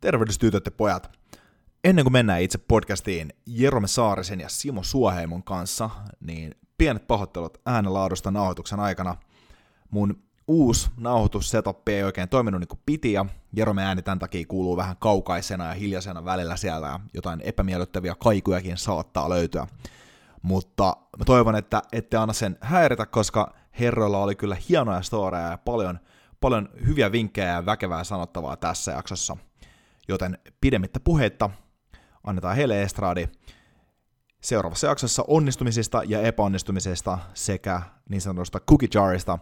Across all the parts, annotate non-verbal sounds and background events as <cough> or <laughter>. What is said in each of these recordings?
Tervehdys ja pojat. Ennen kuin mennään itse podcastiin Jerome Saarisen ja Simo Suoheimon kanssa, niin pienet pahoittelut äänenlaadusta nauhoituksen aikana. Mun uusi nauhoitussetup ei oikein toiminut niin kuin piti, ja Jerome ääni tämän takia kuuluu vähän kaukaisena ja hiljaisena välillä siellä, ja jotain epämiellyttäviä kaikujakin saattaa löytyä. Mutta mä toivon, että ette anna sen häiritä, koska herroilla oli kyllä hienoja storeja ja paljon, paljon hyviä vinkkejä ja väkevää sanottavaa tässä jaksossa. Joten pidemmittä puheitta annetaan heille estradi seuraavassa jaksossa onnistumisista ja epäonnistumisesta sekä niin sanotusta cookie jarista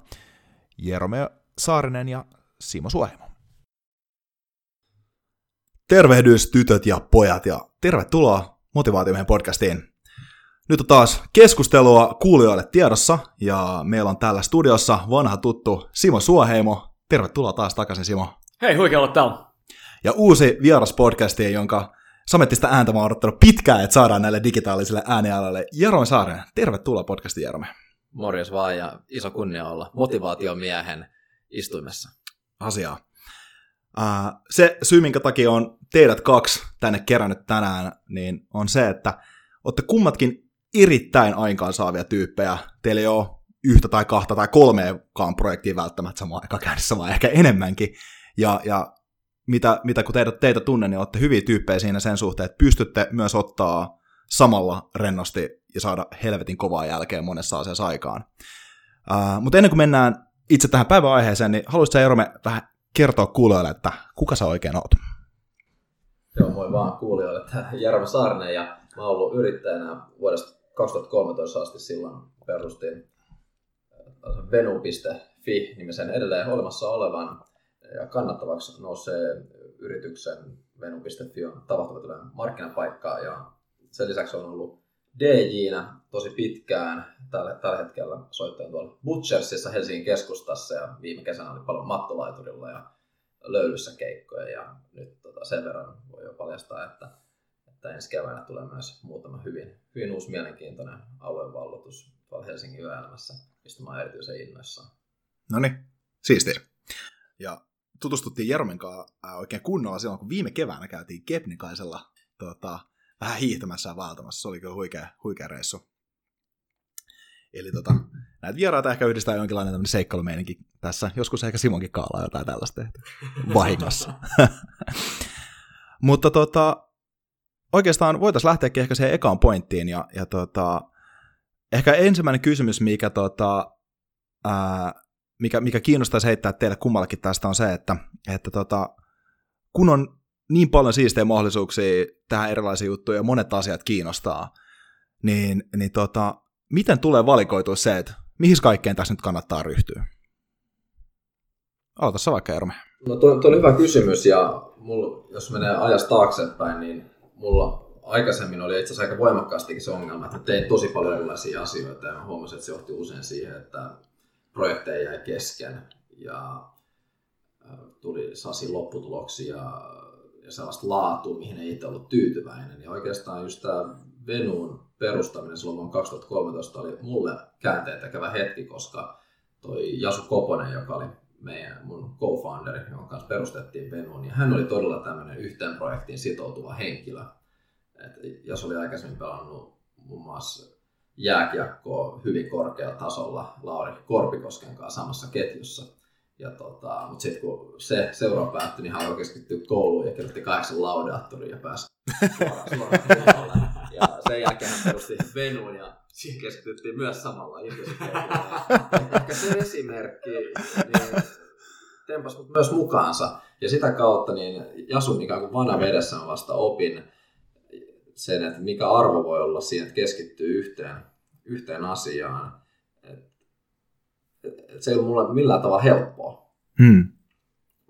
Jerome Saarinen ja Simo Suohimo. Tervehdys tytöt ja pojat ja tervetuloa Motivaatiomiehen podcastiin. Nyt on taas keskustelua kuulijoille tiedossa ja meillä on täällä studiossa vanha tuttu Simo Suoheimo. Tervetuloa taas takaisin Simo. Hei, huikea olla täällä. Ja uusi vieras podcasti, jonka samettista ääntä mä oon odottanut pitkään, että saadaan näille digitaalisille äänialalle. Jerome Saaren, tervetuloa podcastiin Jerome. Morjes vaan ja iso kunnia olla motivaatiomiehen istuimessa. Asiaa. Uh, se syy, minkä takia on teidät kaksi tänne kerännyt tänään, niin on se, että olette kummatkin erittäin aikaansaavia tyyppejä. Teillä ei ole yhtä tai kahta tai kolmeakaan projektia välttämättä samaan aikaan käynnissä, vaan ehkä enemmänkin. Ja, ja mitä, mitä kun teitä, teitä tunnen, niin olette hyviä tyyppejä siinä sen suhteen, että pystytte myös ottaa samalla rennosti ja saada helvetin kovaa jälkeen monessa asiassa aikaan. Uh, mutta ennen kuin mennään itse tähän päivän aiheeseen, niin haluaisitko Jerome vähän kertoa kuulijoille, että kuka sä oikein oot? Joo, moi vaan kuulijoille, että Jarmo Saarinen ja mä oon ollut yrittäjänä vuodesta 2013 asti silloin perustin venu.fi nimisen edelleen olemassa olevan ja kannattavaksi nousee yrityksen venu.fi on tapahtumatyön markkinapaikkaa ja sen lisäksi on ollut DJ-nä tosi pitkään. Tällä, tällä hetkellä soittajan tuolla Butchersissa Helsingin keskustassa ja viime kesänä oli paljon mattolaiturilla ja löylyssä keikkoja ja nyt tota, sen verran voi jo paljastaa, että, että ensi keväänä tulee myös muutama hyvin, hyvin uusi mielenkiintoinen aluevalloitus tuolla Helsingin yöelämässä, mistä mä erityisen innoissaan. No niin, siistiä. Ja tutustuttiin Jeromen kanssa oikein kunnolla silloin, kun viime keväänä käytiin Kepnikaisella tota, vähän hiihtämässä ja vaeltamassa. Se oli kyllä huikea, huikea reissu. Eli tota, näitä vieraita ehkä yhdistää jonkinlainen tämmöinen seikkailumeininki tässä. Joskus ehkä Simonkin kaalaa jotain tällaista vahingossa. <laughs> Mutta tota, oikeastaan voitaisiin lähteäkin ehkä siihen ekaan pointtiin. Ja, ja tota, ehkä ensimmäinen kysymys, mikä, tota, ää, mikä, mikä kiinnostaisi heittää teille kummallakin tästä on se, että, että tota, kun on niin paljon siistejä mahdollisuuksia tähän erilaisia juttuja ja monet asiat kiinnostaa, niin, niin tota, miten tulee valikoitua se, että mihin kaikkeen tässä nyt kannattaa ryhtyä? Aloita sä vaikka, Erme. No tuo, tuo on hyvä kysymys ja mulla, jos menee ajasta taaksepäin, niin mulla aikaisemmin oli itse asiassa aika voimakkaastikin se ongelma, että tein tosi paljon erilaisia asioita ja huomasin, että se johti usein siihen, että projekteja jäi kesken ja tuli sasi lopputuloksia ja sellaista laatua, mihin ei itse ollut tyytyväinen. Ja oikeastaan just tämä Venuun perustaminen silloin vuonna 2013 oli mulle käänteen tekevä hetki, koska toi Jasu Koponen, joka oli meidän, mun co-founderi, jonka kanssa perustettiin Venuun, ja hän oli todella tämmöinen yhteen projektiin sitoutuva henkilö. Et Jasu oli aikaisemmin pelannut muun muassa jääkiekkoa hyvin korkealla tasolla Lauri Korpikosken kanssa samassa ketjussa. Ja tota, mutta sitten kun se seura päättyi, niin hän alkoi keskittyä kouluun ja kirjoitti kahdeksan laudaattoria ja pääsi suoraan, <laughs> suoraan Ja sen jälkeen hän perusti Venuun ja siihen keskityttiin myös samalla Ehkä se esimerkki niin tempas mut myös mukaansa. Ja sitä kautta niin Jasun ikään kuin vana vedessä on vasta opin sen, että mikä arvo voi olla siinä, että keskittyy yhteen, yhteen asiaan se ei ollut mulle millään tavalla helppoa. Hmm.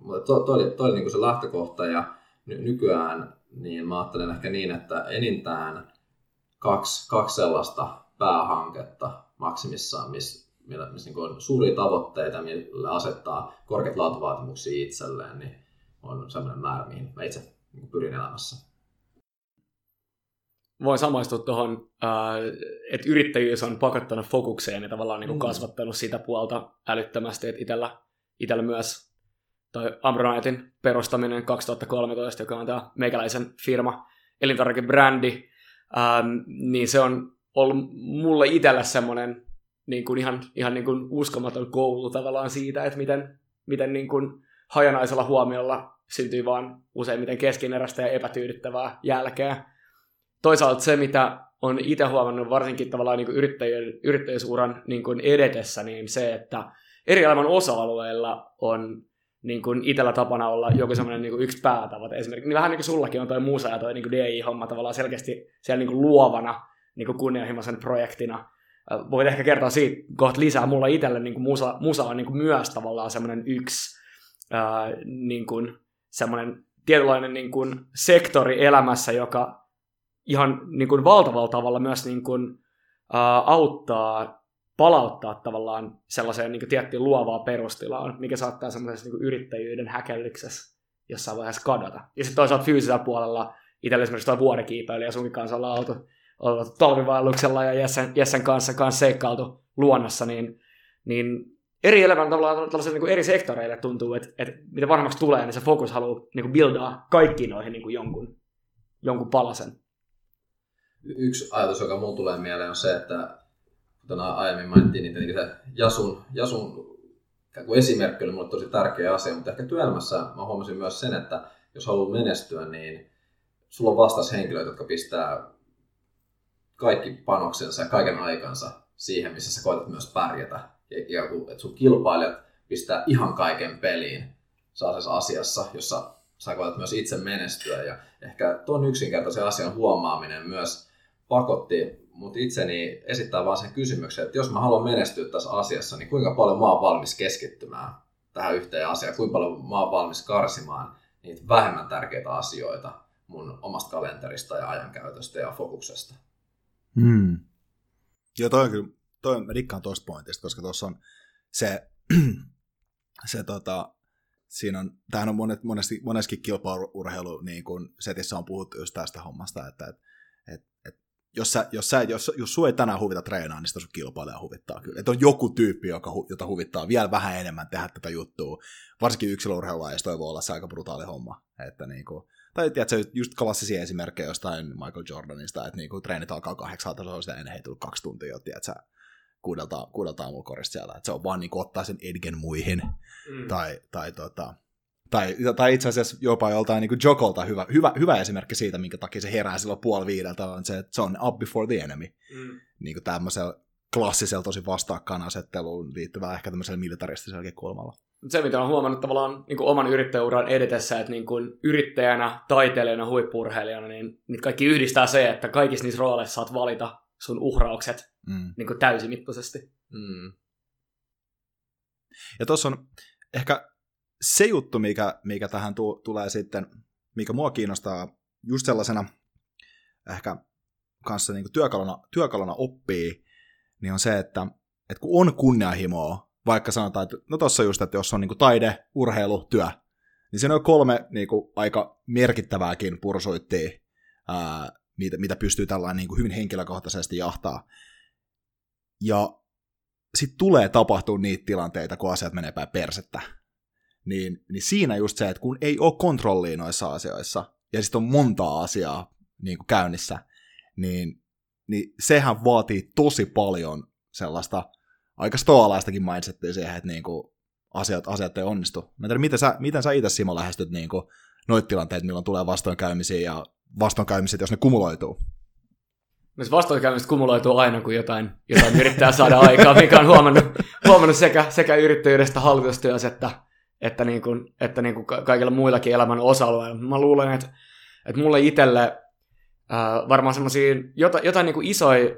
Mutta toi, toi, toi oli niin se lähtökohta ja ny- nykyään niin mä ajattelen ehkä niin, että enintään kaksi, kaksi sellaista päähanketta maksimissaan, missä missä, missä niin on suuria tavoitteita, millä asettaa korkeat laatuvaatimuksia itselleen, niin on sellainen määrä, mihin mä itse niin pyrin elämässä voin samaistua tuohon, äh, että yrittäjyys on pakottanut fokukseen ja tavallaan niin kuin mm. kasvattanut sitä puolta älyttömästi, että itellä, itellä myös toi Ambronetin perustaminen 2013, joka on tämä meikäläisen firma, elintarvikebrändi, ähm, niin se on ollut mulle itselle semmoinen niin kuin ihan, ihan niin kuin uskomaton koulu tavallaan siitä, että miten, miten niin kuin hajanaisella huomiolla syntyy vaan useimmiten keskineräistä ja epätyydyttävää jälkeä. Toisaalta se, mitä on itse huomannut varsinkin tavallaan niin yrittäjien, yrittäjyysuran niin kuin edetessä, niin se, että eri elämän osa-alueilla on niin kuin itsellä tapana olla joku semmoinen niin yksi päätavoite. Esimerkiksi niin vähän niin kuin sullakin on toi musa ja toi niin DI-homma tavallaan selkeästi siellä niin kuin luovana niin kuin kunnianhimoisen projektina. Voit ehkä kertoa siitä kohta lisää. Mulla itselle niin kuin musa, musa on niin kuin myös tavallaan semmoinen yksi ää, niin kuin semmoinen tietynlainen niin kuin sektori elämässä, joka ihan niin kuin valtavalla tavalla myös niin kuin, ää, auttaa palauttaa tavallaan sellaiseen niin tiettyyn luovaan perustilaan, mikä saattaa semmoisessa niin yrittäjyyden häkellyksessä jossain vaiheessa kadota. Ja sitten toisaalta fyysisellä puolella itsellä esimerkiksi vuorikiipeilijä sunkin kanssa ollaan oltu, oltu talvivaelluksella ja Jessen, Jessen kanssa, kanssa seikkailtu luonnossa, niin, niin eri elämän tavallaan niin eri sektoreille tuntuu, että, että mitä varmaksi tulee, niin se fokus haluaa niin kuin buildaa kaikkiin noihin niin kuin jonkun, jonkun palasen. Yksi ajatus, joka mulle tulee mieleen, on se, että kuten aiemmin mainittiin, niin tietenkin se Jasun, Jasun esimerkki oli mulle tosi tärkeä asia, mutta ehkä työelämässä mä huomasin myös sen, että jos haluaa menestyä, niin sulla on vastas henkilöitä, jotka pistää kaikki panoksensa ja kaiken aikansa siihen, missä sä koetat myös pärjätä. Ja, ja että sun kilpailijat pistää ihan kaiken peliin sellaisessa asiassa, jossa sä koetat myös itse menestyä. Ja ehkä tuon yksinkertaisen asian huomaaminen myös pakotti mut itseni esittää vaan sen kysymyksen, että jos mä haluan menestyä tässä asiassa, niin kuinka paljon mä oon valmis keskittymään tähän yhteen asiaan, kuinka paljon mä oon valmis karsimaan niitä vähemmän tärkeitä asioita mun omasta kalenterista ja ajankäytöstä ja fokuksesta. Hmm. Joo, toi on kyllä, toi, mä dikkaan tuosta pointista, koska tuossa on se, <clears throat> se tota, siinä on, tämähän on monet, monesti, monesti kilpaurheilu niin kun setissä on puhuttu just tästä hommasta, että et, et, et jos, sä, jos, sä, jos, jos sua ei tänään huvita treenaa, niin sitä sun kilpailija huvittaa kyllä. Että on joku tyyppi, joka, jota huvittaa vielä vähän enemmän tehdä tätä juttua. Varsinkin yksilöurheilulaajissa toi voi olla se aika brutaali homma. Että niinku, tai tiedätkö, just klassisia esimerkkejä jostain Michael Jordanista, että niinku, treenit alkaa kahdeksalta, se on sitä ennen heitullut kaksi tuntia tiedätkö, kuudelta, kuudelta aamulla korista siellä. Että se on vaan niinku, ottaa sen edgen muihin. Mm. Tai, tai tota, tai, tai itse asiassa jopa joltain niin Jokolta hyvä, hyvä, hyvä esimerkki siitä, minkä takia se herää silloin puoli viideltä, on se, että se on up before the enemy. Mm. Niin kuin tämmöisellä klassisella tosi vastaakkainasetteluun liittyvää ehkä tämmöisellä militaristisella kulmalla. Se, mitä on huomannut tavallaan niin kuin oman yrittäjäuran edetessä, että niin kuin yrittäjänä, taiteilijana, huippurheilijana, niin, niin kaikki yhdistää se, että kaikissa niissä rooleissa saat valita sun uhraukset mm. niin kuin täysimittaisesti. Mm. Ja tuossa on ehkä se juttu, mikä, mikä tähän tu- tulee sitten, mikä mua kiinnostaa just sellaisena ehkä kanssa niin työkaluna, työkaluna oppii, niin on se, että, että kun on kunnianhimoa, vaikka sanotaan, että no tuossa just, että jos on niin taide, urheilu, työ, niin siinä on kolme niin kuin, aika merkittävääkin pursuittia, ää, mitä, mitä pystyy tällainen niin kuin hyvin henkilökohtaisesti jahtaa. Ja sitten tulee tapahtua niitä tilanteita, kun asiat menee päin persettä niin, niin siinä just se, että kun ei ole kontrollia noissa asioissa, ja sitten on montaa asiaa niin kuin käynnissä, niin, niin sehän vaatii tosi paljon sellaista aika stoalaistakin mindsettiä siihen, että niin kuin asiat, asiat ei onnistu. Mä en tiedä, miten sä, miten sä itse Simo lähestyt niin kuin noita tilanteita, milloin tulee vastoinkäymisiä ja vastoinkäymiset, jos ne kumuloituu? No se vastoinkäymiset kumuloituu aina, kun jotain, jotain yrittää saada aikaa, mikä on huomannut, huomannut sekä, sekä yrittäjyydestä hallitustyössä että, että, niin kuin, että niin kuin kaikilla muillakin elämän osa-alueilla. Mä luulen, että, että mulle itselle äh, varmaan semmoisia jotain, jotain niin kuin isoja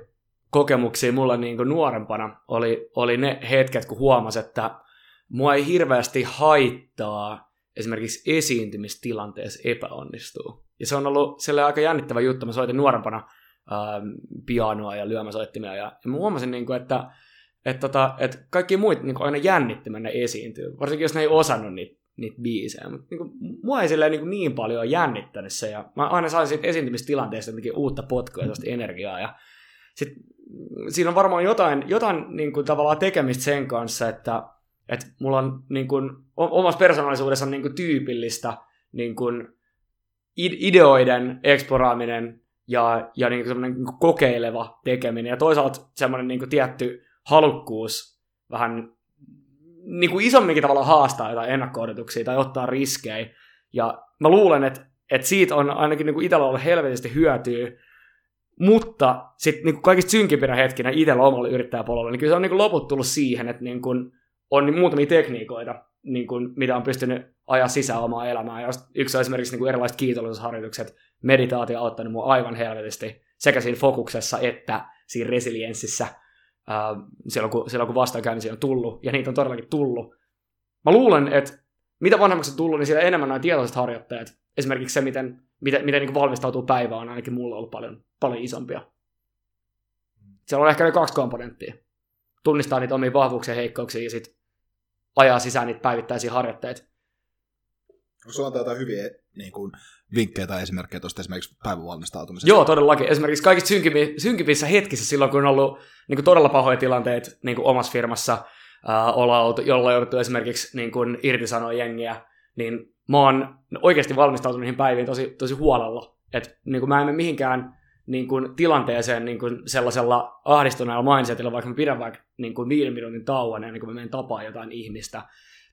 kokemuksia mulla niin kuin nuorempana oli, oli ne hetket, kun huomasi, että mua ei hirveästi haittaa esimerkiksi esiintymistilanteessa epäonnistuu. Ja se on ollut sille aika jännittävä juttu. Mä soitin nuorempana äh, pianoa ja lyömäsoittimia ja, ja mä huomasin, niin kuin, että että tota, et kaikki muut niin aina jännitti mennä esiintyä, varsinkin jos ne ei osannut niitä, niitä biisejä. Mutta niin mua ei silleen, niin, niin paljon jännittänyt se, ja mä aina sain siitä esiintymistilanteesta jotenkin uutta potkua ja energiaa, ja sit, siinä on varmaan jotain, jotain niin kuin, tavallaan tekemistä sen kanssa, että, että mulla on niin kuin, omassa persoonallisuudessa niin kuin, tyypillistä niin kuin, ideoiden eksploraaminen ja, ja niin kuin, niin kuin kokeileva tekeminen ja toisaalta semmoinen niin kuin, tietty halukkuus vähän niin kuin isomminkin tavalla haastaa jotain ennakko tai ottaa riskejä. Ja mä luulen, että, että siitä on ainakin niin kuin itsellä ollut helvetisti hyötyä, mutta sitten niin kaikista synkimpinä hetkinä itsellä omalla yrittäjäpolulla, niin kyllä se on niin kuin loput tullut siihen, että niin kuin on niin muutamia tekniikoita, niin kuin, mitä on pystynyt ajaa sisään omaa elämää. Ja yksi on esimerkiksi niin kuin erilaiset kiitollisuusharjoitukset, meditaatio on auttanut mua aivan helvetisti sekä siinä fokuksessa että siinä resilienssissä silloin, kun, silloin kun vastaankäymisiä on tullut, ja niitä on todellakin tullut. Mä luulen, että mitä vanhemmaksi on tullut, niin sitä enemmän nämä tietoiset harjoittajat, esimerkiksi se, miten, miten, miten niin valmistautuu päivään, on ainakin mulla ollut paljon, paljon isompia. Siellä on ehkä ne kaksi komponenttia. Tunnistaa niitä omia vahvuuksia ja heikkouksia, ja sitten ajaa sisään niitä päivittäisiä harjoitteita. Sulla on hyviä niin kuin, vinkkejä tai esimerkkejä tuosta esimerkiksi päivän valmistautumisesta? Joo, todellakin. Esimerkiksi kaikista synkimmissä hetkissä silloin, kun on ollut niin kuin, todella pahoja tilanteita niin kuin omassa firmassa, äh, olla ollut, jolla jouduttu esimerkiksi niin kuin, irtisanoa jengiä, niin mä oon oikeasti valmistautunut niihin päiviin tosi, tosi huolella. Et, niin kuin, mä en mene mihinkään niin kuin, tilanteeseen niin kuin, sellaisella ahdistuneella mindsetilla, vaikka mä pidän vaikka niin kuin, viiden minuutin tauon ennen kuin mä menen tapaan jotain ihmistä.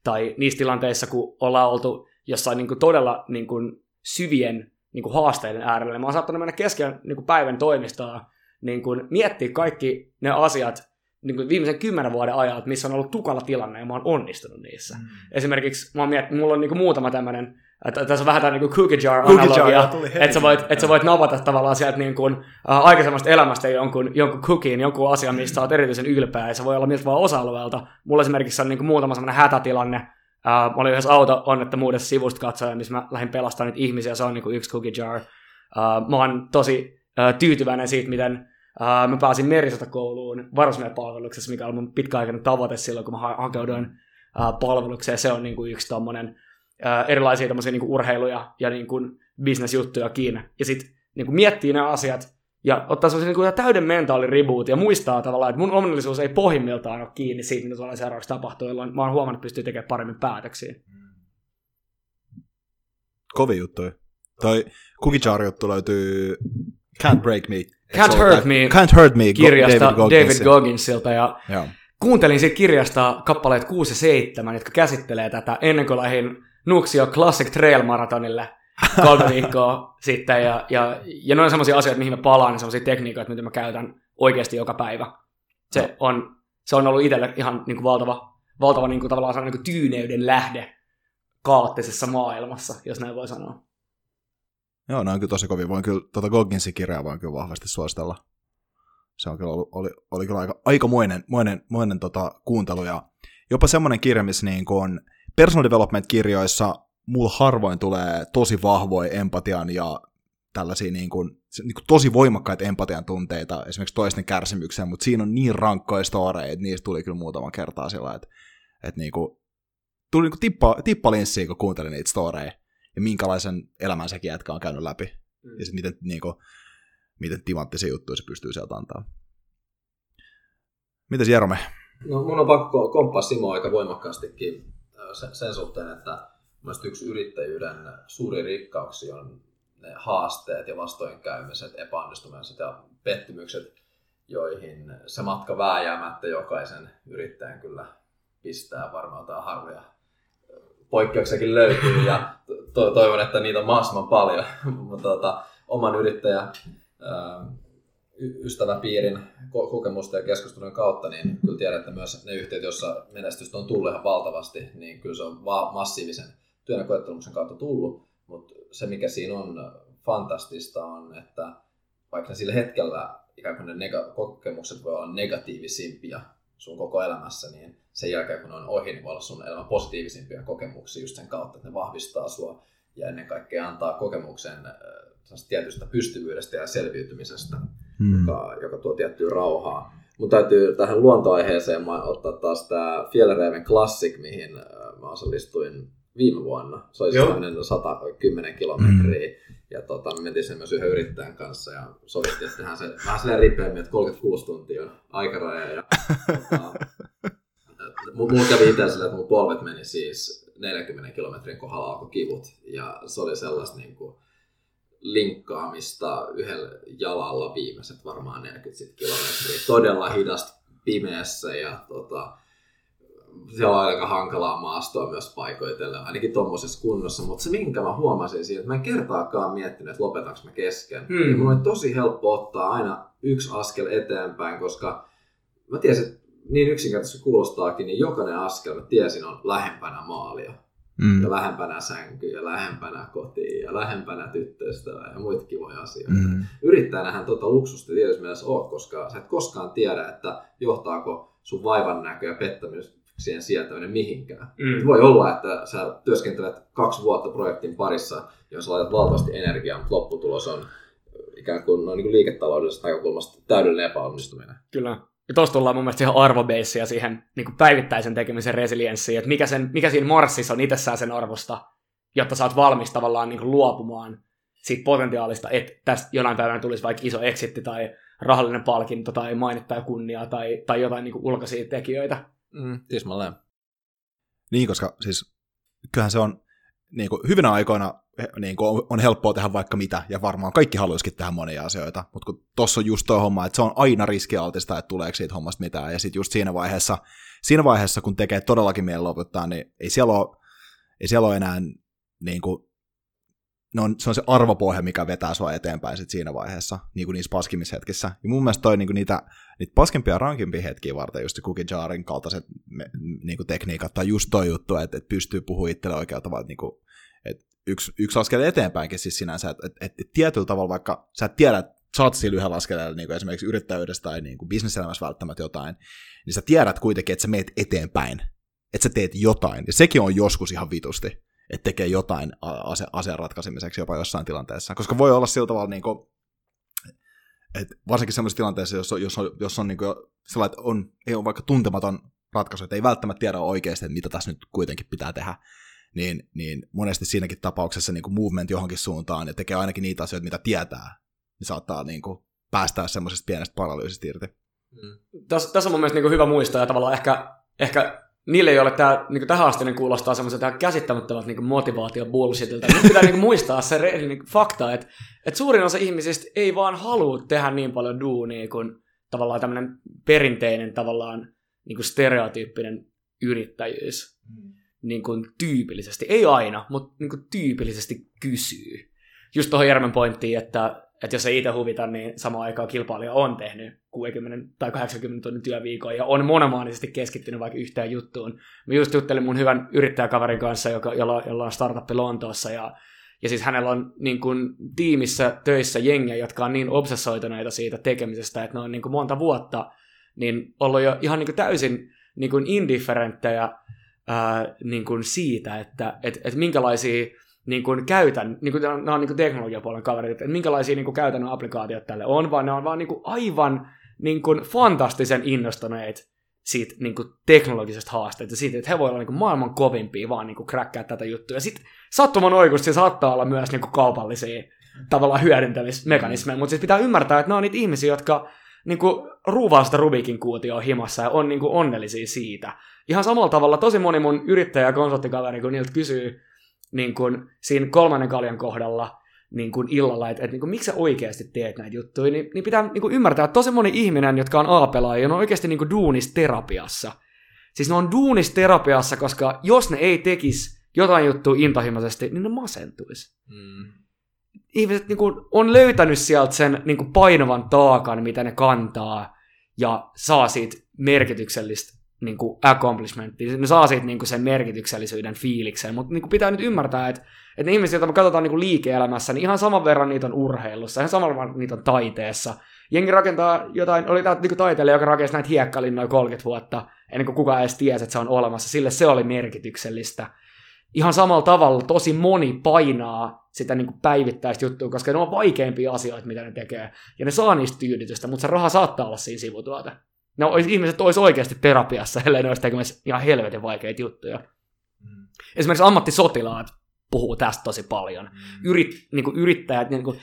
Tai niissä tilanteissa, kun ollaan oltu jossain niin kuin, todella niin kuin, syvien niin kuin, haasteiden äärellä. Mä oon saattanut mennä kesken niin kuin, päivän toimistoon niin kuin, miettiä kaikki ne asiat niin kuin viimeisen kymmenen vuoden ajan, missä on ollut tukala tilanne ja mä oon onnistunut niissä. Mm. Esimerkiksi mä oon miettinyt, mulla on niin kuin, muutama tämmöinen että tässä on vähän tämä niin cookie jar analogia, että sä, voit, että sä voit napata tavallaan sieltä niin kuin, äh, aikaisemmasta elämästä jonkun, jonkun cookiin, jonkun asian, mistä sä oot erityisen ylpeä, ja se voi olla miltä vaan osa-alueelta. Mulla esimerkiksi on niin kuin muutama semmoinen hätätilanne, äh, mä olin yhdessä auto-onnettomuudessa sivusta katsoja, missä mä lähdin pelastamaan niitä ihmisiä, se on niin kuin yksi cookie jar. Äh, mä oon tosi äh, tyytyväinen siitä, miten äh, mä pääsin merisotakouluun varusmiespalveluksessa, mikä on mun pitkäaikainen tavoite silloin, kun mä ha- hakeuduin äh, palvelukseen. Se on niin kuin yksi tommonen erilaisia tämmöisiä niin urheiluja ja niin kuin bisnesjuttuja kiinni. Ja sitten niin miettii nämä asiat ja ottaa semmoisen niin täyden mentaalireboot ja muistaa tavallaan, että mun onnellisuus ei pohjimmiltaan ole kiinni siitä, mitä tuolla seuraavaksi tapahtuu, jolloin mä oon huomannut, että pystyy tekemään paremmin päätöksiä. Kovi juttu. Toi Cookie Jar juttu löytyy Can't Break Me. Can't Hurt Me. Can't Hurt Me. Kirjasta David, Gogginsilta. David Gogginsilta. Ja Joo. kuuntelin siitä kirjasta kappaleet 6 ja 7, jotka käsittelee tätä ennen kuin lähdin Nuksio Classic Trail Marathonille kolme viikkoa sitten, ja, ja, ja noin sellaisia asioita, mihin mä palaan, niin sellaisia tekniikoita, mitä mä käytän oikeasti joka päivä. Se on, se on ollut itselle ihan niin kuin valtava, valtava niin kuin, tavallaan niin kuin tyyneyden lähde kaoottisessa maailmassa, jos näin voi sanoa. Joo, ne on kyllä tosi kovin. Voin kyllä, tuota Gogginsin kirjaa voin kyllä vahvasti suositella. Se on kyllä ollut, oli, oli kyllä aika, aikamoinen moinen, moinen tota, kuuntelu ja jopa semmoinen kirja, missä niin kuin on personal development-kirjoissa mulla harvoin tulee tosi vahvoja empatian ja tällaisia niin kuin, niin kuin tosi voimakkaita empatian tunteita esimerkiksi toisten kärsimykseen, mutta siinä on niin rankkoja storeja, että niistä tuli kyllä muutaman kertaa sillä että, että niin kuin, tuli niin kuin tippa, tippalinssiin, kun kuuntelin niitä storeja ja minkälaisen elämän sekin jätkä on käynyt läpi mm. ja sitten miten, niin kuin, miten timanttisia juttuja se pystyy sieltä antaa. Mitäs Jerome? No mun on pakko komppaa Simo aika voimakkaastikin sen, sen suhteen, että mielestäni yksi yrittäjyyden suuri rikkauksia on ne haasteet ja vastoinkäymiset, epäonnistumiset ja pettymykset, joihin se matka vääjäämättä jokaisen yrittäjän kyllä pistää varmaan jotain harvoja poikkeuksiakin löytyy ja to- toivon, että niitä on mahdollisimman paljon. <laughs> Mutta tota, oman yrittäjä ystäväpiirin kokemusta ja keskustelun kautta, niin kyllä tiedän, että myös ne yhtiöt, joissa menestystä on tullut ihan valtavasti, niin kyllä se on va- massiivisen työn ja koettelumuksen kautta tullut, mutta se mikä siinä on fantastista on, että vaikka sillä hetkellä ikään kuin ne nega- kokemukset voi olla negatiivisimpia sun koko elämässä, niin sen jälkeen kun ne on ohi, niin voi olla sun elämän positiivisimpia kokemuksia just sen kautta, että ne vahvistaa sua ja ennen kaikkea antaa kokemuksen tietystä pystyvyydestä ja selviytymisestä hmm. joka, joka tuo tiettyä rauhaa. Mutta täytyy tähän luontoaiheeseen ottaa taas tämä Fjellreven Classic, mihin äh, mä osallistuin viime vuonna. Se oli sellainen 110 kilometriä. Mm. Ja tota, me mentiin sen myös yhden yrittäjän kanssa ja sovittiin, että tehdään se vähän silleen ripeämmin, että 36 tuntia on aikaraja. Ja, tota, mulla kävi itse sille, että mun polvet meni siis 40 kilometrin kohdalla alkoi kivut. Ja se oli sellaista niin kuin, linkkaamista yhdellä jalalla viimeiset varmaan 40 kilometriä. Todella hidasta pimeässä ja tota, siellä on aika hankalaa maastoa myös paikoitella, ainakin tuommoisessa kunnossa, mutta se minkä mä huomasin siinä, että mä en kertaakaan miettinyt, että lopetanko mä kesken. Hmm. Ja mun oli tosi helppo ottaa aina yksi askel eteenpäin, koska mä tiesin, että niin yksinkertaisesti kuulostaakin, niin jokainen askel mä tiesin on lähempänä maalia. Mm. Ja lähempänä sänkyä ja lähempänä kotiin ja lähempänä tyttöystävää ja muita kivoja asioita. Mm. Yrittäjänähän tota luksusta tietysti mielessä ole, koska sä et koskaan tiedä, että johtaako sun vaivan näkö ja pettämys siihen sietäminen mihinkään. Mm. Voi olla, että sä työskentelet kaksi vuotta projektin parissa, jos laitat valtavasti energiaa, mutta lopputulos on ikään kuin, no, niin kuin liiketaloudellisesta näkökulmasta täydellinen epäonnistuminen. Kyllä. Ja tuossa tullaan mun mielestä ihan arvobeissiä siihen niin kuin päivittäisen tekemisen resilienssiin, että mikä, sen, mikä siinä marssissa on itsessään sen arvosta, jotta sä oot valmis tavallaan niin kuin luopumaan siitä potentiaalista, että tästä jonain päivänä tulisi vaikka iso exitti tai rahallinen palkinto tai mainittaa ja kunnia tai, tai jotain niin kuin ulkoisia tekijöitä. Mm, tismalleen. Niin, koska siis kyllähän se on niin kuin, hyvinä aikoina niin kuin, on helppoa tehdä vaikka mitä, ja varmaan kaikki haluaisikin tehdä monia asioita, mutta kun tossa on just tuo homma, että se on aina riskialtista, että tuleeko siitä hommasta mitään, ja sitten just siinä vaiheessa, siinä vaiheessa, kun tekee todellakin mielen loputtaa, niin ei siellä ole, ei siellä ole enää niin kuin, ne on, se on se arvopohja, mikä vetää sua eteenpäin sit siinä vaiheessa, niin kuin niissä paskimishetkissä. Ja mun mielestä toi niin kuin niitä, niitä paskimpia ja rankimpia hetkiä varten, just cookie jarin kaltaiset niin kuin tekniikat, tai just toi juttu, että, että pystyy puhumaan itselle oikealla tavalla, niin kuin, että yksi, yksi askel eteenpäinkin siis sinänsä, että, että, että tietyllä tavalla vaikka sä et tiedä, että sä oot sillä yhdellä askeleella niin kuin esimerkiksi yrittäjyydessä tai niin kuin bisneselämässä välttämättä jotain, niin sä tiedät kuitenkin, että sä meet eteenpäin, että sä teet jotain, ja sekin on joskus ihan vitusti että tekee jotain ase- asian ratkaisemiseksi jopa jossain tilanteessa. Koska voi olla sillä tavalla, niin kuin, että varsinkin sellaisessa tilanteessa, jos on, jos on, jos on niin kuin sellainen, että on, ei ole vaikka tuntematon ratkaisu, että ei välttämättä tiedä oikeasti, että mitä tässä nyt kuitenkin pitää tehdä, niin, niin monesti siinäkin tapauksessa niin kuin movement johonkin suuntaan ja tekee ainakin niitä asioita, mitä tietää, niin saattaa niin kuin päästää semmoisesta pienestä paralyysistä irti. Mm. Tässä, tässä on mun mielestä niin hyvä muistaa ja tavallaan ehkä, ehkä niille, joille tämä niin tähän asti niin kuulostaa semmoiselta käsittämättömältä niin motivaatio bullshitilta. Nyt pitää niin muistaa se niin fakta, että, että suurin osa ihmisistä ei vaan halua tehdä niin paljon duunia kuin tavallaan tämmöinen perinteinen tavallaan niin kuin stereotyyppinen yrittäjyys. Mm. Niin kuin tyypillisesti, ei aina, mutta niin kuin tyypillisesti kysyy. Just tuohon Järmen pointtiin, että että jos ei itse huvita, niin samaan aikaan kilpailija on tehnyt 60 tai 80 tunnin työviikon ja on monomaanisesti keskittynyt vaikka yhteen juttuun. Mä just juttelin mun hyvän yrittäjäkaverin kanssa, joka, jolla, jolla on startup Lontoossa ja, ja siis hänellä on niin kuin, tiimissä töissä jengiä, jotka on niin obsessoituneita siitä tekemisestä, että ne on niin kuin, monta vuotta niin ollut jo ihan niin kuin, täysin niin kuin indifferenttejä ää, niin kuin siitä, että et, et minkälaisia niin kuin käytän, niin kuin, nämä on niin kuin teknologiapuolen kaverit, että minkälaisia niin kuin käytännön applikaatiot tälle on, vaan ne on vaan niin kuin aivan niin kuin fantastisen innostuneet siitä niin kuin teknologisesta haasteesta, siitä, että he voivat olla niin kuin maailman kovimpia vaan niin kuin kräkkää tätä juttua. Ja sitten sattuman oikeus se saattaa olla myös niin kuin kaupallisia tavallaan hyödyntämismekanismeja, mutta siis pitää ymmärtää, että nämä on niitä ihmisiä, jotka niin kuin ruuvaa sitä Rubikin kuutioa himassa ja on niin kuin onnellisia siitä. Ihan samalla tavalla tosi moni mun yrittäjä- ja konsulttikaveri, kun niiltä kysyy, niin kuin siinä kolmannen kaljan kohdalla niin kuin illalla, että, että niin kuin, miksi sä oikeasti teet näitä juttuja, niin, niin pitää niin kuin ymmärtää, että tosi moni ihminen, jotka on A-pelaajia, on oikeasti niin duunisterapiassa. Siis ne on duunisterapiassa, koska jos ne ei tekisi jotain juttua intohimoisesti, niin ne masentuisi. Mm. Ihmiset niin kuin, on löytänyt sieltä sen niin kuin painavan taakan, mitä ne kantaa, ja saa siitä merkityksellistä niin kuin accomplishmentti. Ne saa siitä niin kuin sen merkityksellisyyden fiiliksen, mutta niin pitää nyt ymmärtää, että, että ne ihmiset, joita me katsotaan niin kuin liike-elämässä, niin ihan saman verran niitä on urheilussa, ihan saman verran niitä on taiteessa. Jengi rakentaa jotain, oli tämä niin taiteilija, joka rakensi näitä hiekkalinnoja 30 vuotta, ennen kuin kukaan edes tiesi, että se on olemassa. Sille se oli merkityksellistä. Ihan samalla tavalla tosi moni painaa sitä niin kuin päivittäistä juttua, koska ne on vaikeimpia asioita, mitä ne tekee. Ja ne saa niistä tyydytystä, mutta se raha saattaa olla siinä sivutuote ne olisi, ihmiset olisi oikeasti terapiassa, ellei ne olisi tekemässä ihan helvetin vaikeita juttuja. Mm. Esimerkiksi ammattisotilaat puhuu tästä tosi paljon. Mm. Yrit, niin kuin yrittäjät, niin kuin,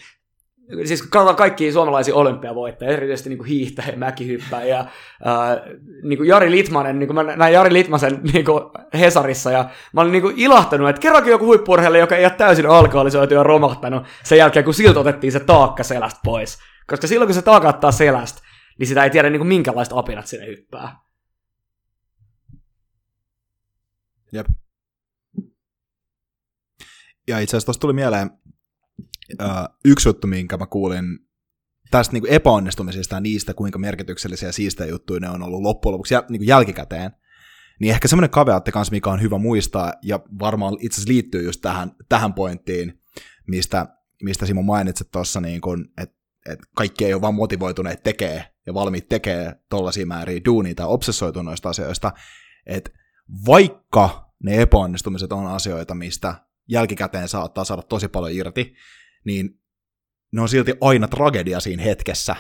siis katsotaan kaikki suomalaisia olympiavoittajia, erityisesti niin hiihtäjä, mäkihyppää ja ää, niin kuin Jari Litmanen, niin kuin mä näin Jari Litmasen niin kuin Hesarissa ja mä olin niin kuin ilahtanut, että kerrankin joku huippurheilija, joka ei ole täysin alkoholisoitu ja romahtanut sen jälkeen, kun siltä otettiin se taakka selästä pois. Koska silloin, kun se taakka ottaa selästä, niin sitä ei tiedä niin kuin minkälaista apinat sinne hyppää. Jep. Ja itse asiassa tuli mieleen uh, yksi juttu, minkä mä kuulin tästä niin kuin epäonnistumisista ja niistä, kuinka merkityksellisiä ja siistejä juttuja ne on ollut loppujen lopuksi niin kuin jälkikäteen. Niin ehkä semmoinen kaveatte kanssa, mikä on hyvä muistaa, ja varmaan itse asiassa liittyy just tähän, tähän pointtiin, mistä, mistä Simo mainitsit tuossa, niin että et kaikki ei ole vaan motivoituneet tekee ja valmiit tekee tollaisia määriä duunia tai obsessoitu noista asioista, että vaikka ne epäonnistumiset on asioita, mistä jälkikäteen saattaa saada tosi paljon irti, niin ne on silti aina tragedia siinä hetkessä.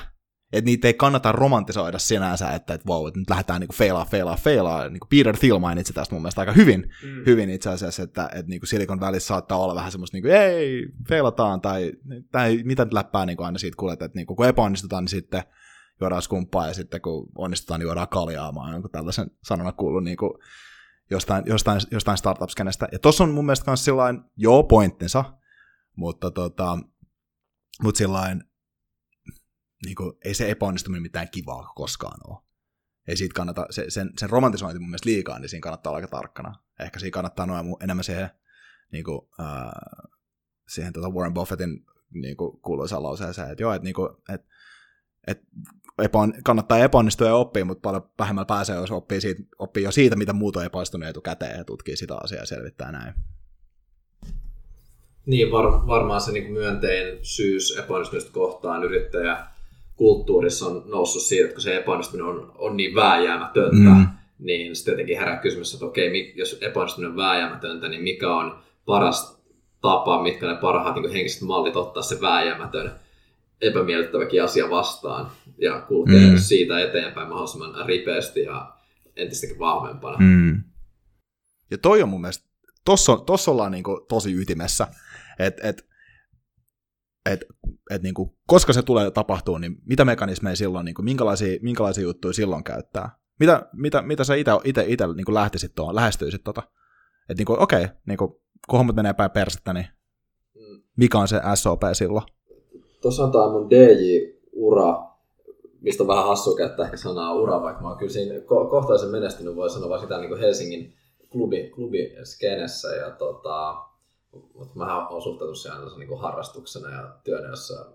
Että niitä ei kannata romantisoida sinänsä, että et, wow, että nyt lähdetään niinku feilaa, feilaa, feilaa. Niinku Peter Thiel mainitsi tästä mun mielestä aika hyvin, mm. hyvin itse asiassa, että et, niinku Silicon välissä saattaa olla vähän semmoista, niinku, ei, feilataan, tai, tai mitä läppää niinku aina siitä kuulet, että niinku, kun epäonnistutaan, niin sitten juodaan skumppaa, ja sitten kun onnistutaan, niin juodaan kaljaa. Mä oon tällaisen sanona kuullut niinku, jostain, jostain, jostain startup-skenestä. Ja tuossa on mun mielestä myös sillain, joo, pointtinsa, mutta tota, mutta sillain, niin kuin, ei se epäonnistuminen mitään kivaa koskaan ole. Ei siitä kannata, se, sen, sen romantisointi mun mielestä liikaa, niin siinä kannattaa olla aika tarkkana. Ehkä siinä kannattaa noin enemmän siihen, niin kuin, äh, siihen tota Warren Buffettin niin kuin kuuluisaan lauseeseen, että joo, että, niin kuin, että, että epon, kannattaa epäonnistua ja oppia, mutta paljon vähemmän pääsee, jos oppii, siitä, oppii jo siitä, mitä muut on epäonnistunut etukäteen ja tutkii sitä asiaa ja selvittää näin. Niin, var, varmaan se niin myönteinen syys epäonnistumista kohtaan yrittäjä kulttuurissa on noussut siitä, että kun se epäonnistuminen on, on niin vääjäämätöntä, mm. niin sitten jotenkin herää kysymys, että okei, jos epäonnistuminen on vääjäämätöntä, niin mikä on paras tapa, mitkä ne parhaat niin henkiset mallit ottaa se vääjäämätön epämiellyttäväkin asia vastaan ja kulkee mm. siitä eteenpäin mahdollisimman ripeästi ja entistäkin vahvempana. Mm. Ja toi on mun mielestä, tossa, tossa ollaan niinku tosi ytimessä, että et, et, et niinku, koska se tulee tapahtuu, niin mitä mekanismeja silloin, niinku, minkälaisia, minkälaisia juttuja silloin käyttää? Mitä, mitä, mitä sä itse niinku lähtisit tuohon, lähestyisit tota? Että niinku, okei, okay, niinku, kun hommat menee päin persettä, niin mikä on se SOP silloin? Tuossa on tämä mun DJ-ura, mistä on vähän hassu käyttää ehkä sanaa ura, vaikka mä oon kyllä siinä ko- kohtaisen menestynyt, voi sanoa vaikka niin Helsingin klubi, klubiskenessä. Ja tota, mutta mä oon suhtautunut siihen aina niin harrastuksena ja työnä, jossa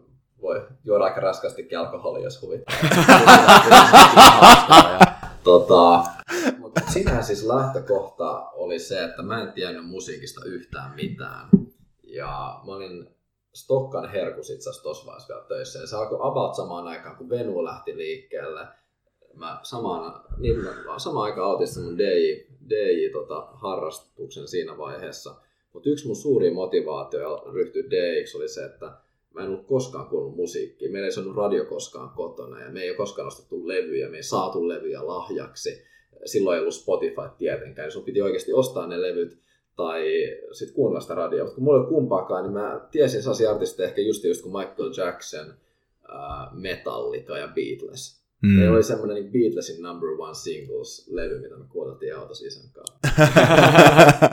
voi juoda aika raskaasti alkoholia, jos huvittaa. <laughs> tota, mutta sinähän siis lähtökohta oli se, että mä en tiennyt musiikista yhtään mitään. Ja mä olin Stokkan herkus itse asiassa tuossa vaiheessa vielä töissä. Ja se alkoi about samaan aikaan, kun Venu lähti liikkeelle. Mä samaan, niin mä samaan aikaan aloitin mun DJ, DJ tota, harrastuksen siinä vaiheessa. Mutta yksi mun suuri motivaatio ryhtyä DJiksi oli se, että mä en ollut koskaan kuullut musiikkia. Meillä ei ollut radio koskaan kotona ja me ei ole koskaan ostettu levyjä, me ei saatu levyjä lahjaksi. Silloin ei ollut Spotify tietenkään, niin sun piti oikeasti ostaa ne levyt tai sitten kuunnella sitä radioa. Mutta kun mulla ei kumpaakaan, niin mä tiesin sellaisia artisteja ehkä just, just kuin Michael Jackson, Metallica ja Beatles. Mm. Meillä oli semmoinen niin Beatlesin number one singles-levy, mitä me kuunneltiin autossa isän kanssa.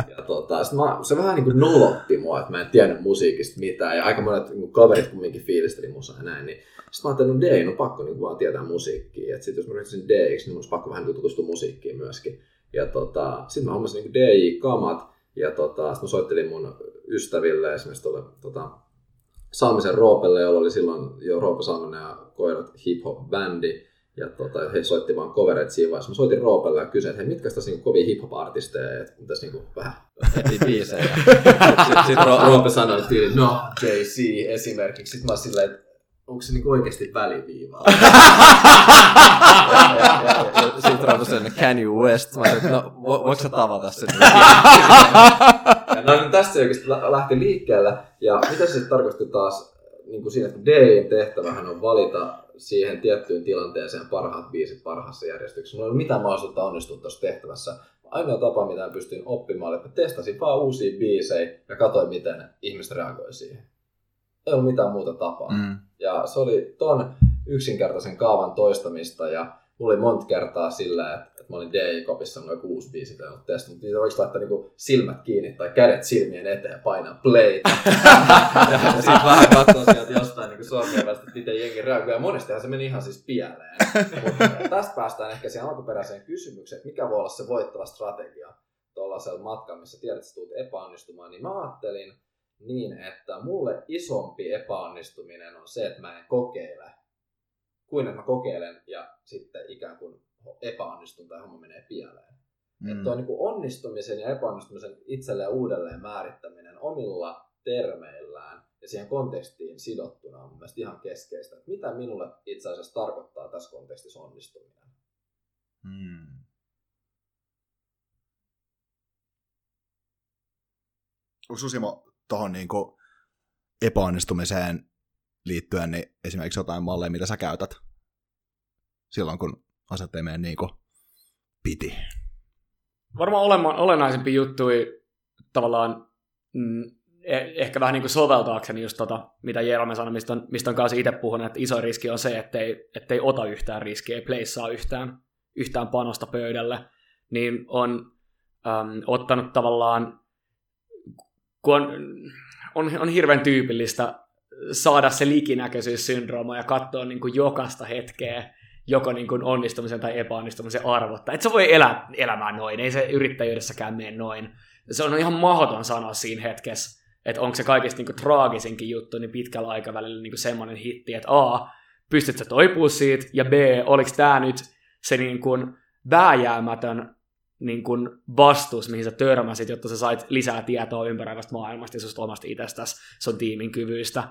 <laughs> ja tota, sit mä, se vähän niin kuin nolotti mua, että mä en tiennyt musiikista mitään. Ja aika monet niin kaverit kumminkin fiilisteli musaa ja näin. Niin sitten mä ajattelin, no D, no pakko niin vaan tietää musiikkia. Että sit jos mä ryhtyisin D, niin mun pakko vähän niin tutustua musiikkiin myöskin. Ja tota, sitten mä hommasin niin DJ-kamat. Ja tota, sitten mä soittelin mun ystäville esimerkiksi tuolle tota, Salmisen Roopelle, jolla oli silloin jo Roope Salminen ja koirat hip-hop-bändi. Ja tota, he soitti vaan covereita siinä vaiheessa. Mä soitin Roopelle ja kysyin, että hei, mitkä tässä niinku kovia hip-hop-artisteja, että pitäisi niinku vähän biisejä. <laughs> Sitten <laughs> sit Roope sanoi että no, JC esimerkiksi. Sitten mä oon silleen, että onko se niinku oikeasti väliviivaa? Sitten Roope sanoi, Can you West? Mä sanoin, no, vo, voiko sä tavata sen? <laughs> ja no, niin tästä se oikeasti lähti liikkeelle. Ja mitä se sitten tarkoitti taas niin kuin siinä, että DJin tehtävähän on valita siihen tiettyyn tilanteeseen parhaat biisit parhaassa järjestyksessä. Mulla ei ole mitään mahdollisuutta onnistua tuossa tehtävässä. Ainoa tapa, mitä pystyin oppimaan, että testasin vaan uusia biisejä ja katsoin, miten ihmiset reagoi siihen. ei ollut mitään muuta tapaa. Mm. Ja se oli ton yksinkertaisen kaavan toistamista ja mulla oli monta kertaa sillä, että, että mä olin DJ-kopissa noin kuusi biisiä tehnyt testi, mutta niitä voiko laittaa niinku silmät kiinni tai kädet silmien eteen ja painaa play. <laughs> ja sitten vähän katsoa sieltä jostain välistä, että miten jengi reagoi. Ja monestihan se meni ihan siis pieleen. Mutta <laughs> tästä päästään ehkä siihen alkuperäiseen kysymykseen, että mikä voi olla se voittava strategia tuollaisella matkalla, missä tiedät, että tulet epäonnistumaan, niin mä ajattelin niin, että mulle isompi epäonnistuminen on se, että mä en kokeile, kuin että mä kokeilen ja sitten ikään kuin epäonnistun tai homma menee pieleen. Mm. Että toi niin kuin onnistumisen ja epäonnistumisen itselleen uudelleen määrittäminen omilla termeillään ja siihen kontekstiin sidottuna on mun mielestä ihan keskeistä. Että mitä minulle itse asiassa tarkoittaa tässä kontekstissa onnistuminen? Mm. Onko Susimo tuohon niin epäonnistumiseen liittyen niin esimerkiksi jotain malleja, mitä sä käytät silloin, kun asiat ei mene niin kuin piti? Varmaan olennaisempi juttu tavallaan mm, ehkä vähän niin kuin soveltaakseni just tota, mitä Jerome sanoi, mistä on, mistä on kanssa itse puhunut, että iso riski on se, ettei, ettei ota yhtään riskiä, ei pleissaa yhtään, yhtään panosta pöydälle, niin on äm, ottanut tavallaan, kun on, on, on hirveän tyypillistä saada se likinäköisyyssyndrooma ja katsoa niin kuin jokaista hetkeä joko niin kuin onnistumisen tai epäonnistumisen arvottaa. Et se voi elää elämään noin, ei se yrittäjyydessäkään mene noin. Se on ihan mahdoton sanoa siinä hetkessä, että onko se kaikista niin kuin traagisinkin juttu niin pitkällä aikavälillä niin kuin semmoinen hitti, että A, pystytkö toipumaan siitä, ja B, oliko tämä nyt se niin kuin vääjäämätön niin kuin vastus, mihin sä törmäsit, jotta sä sait lisää tietoa ympäröivästä maailmasta ja susta omasta itsestäsi, sun tiimin kyvyistä,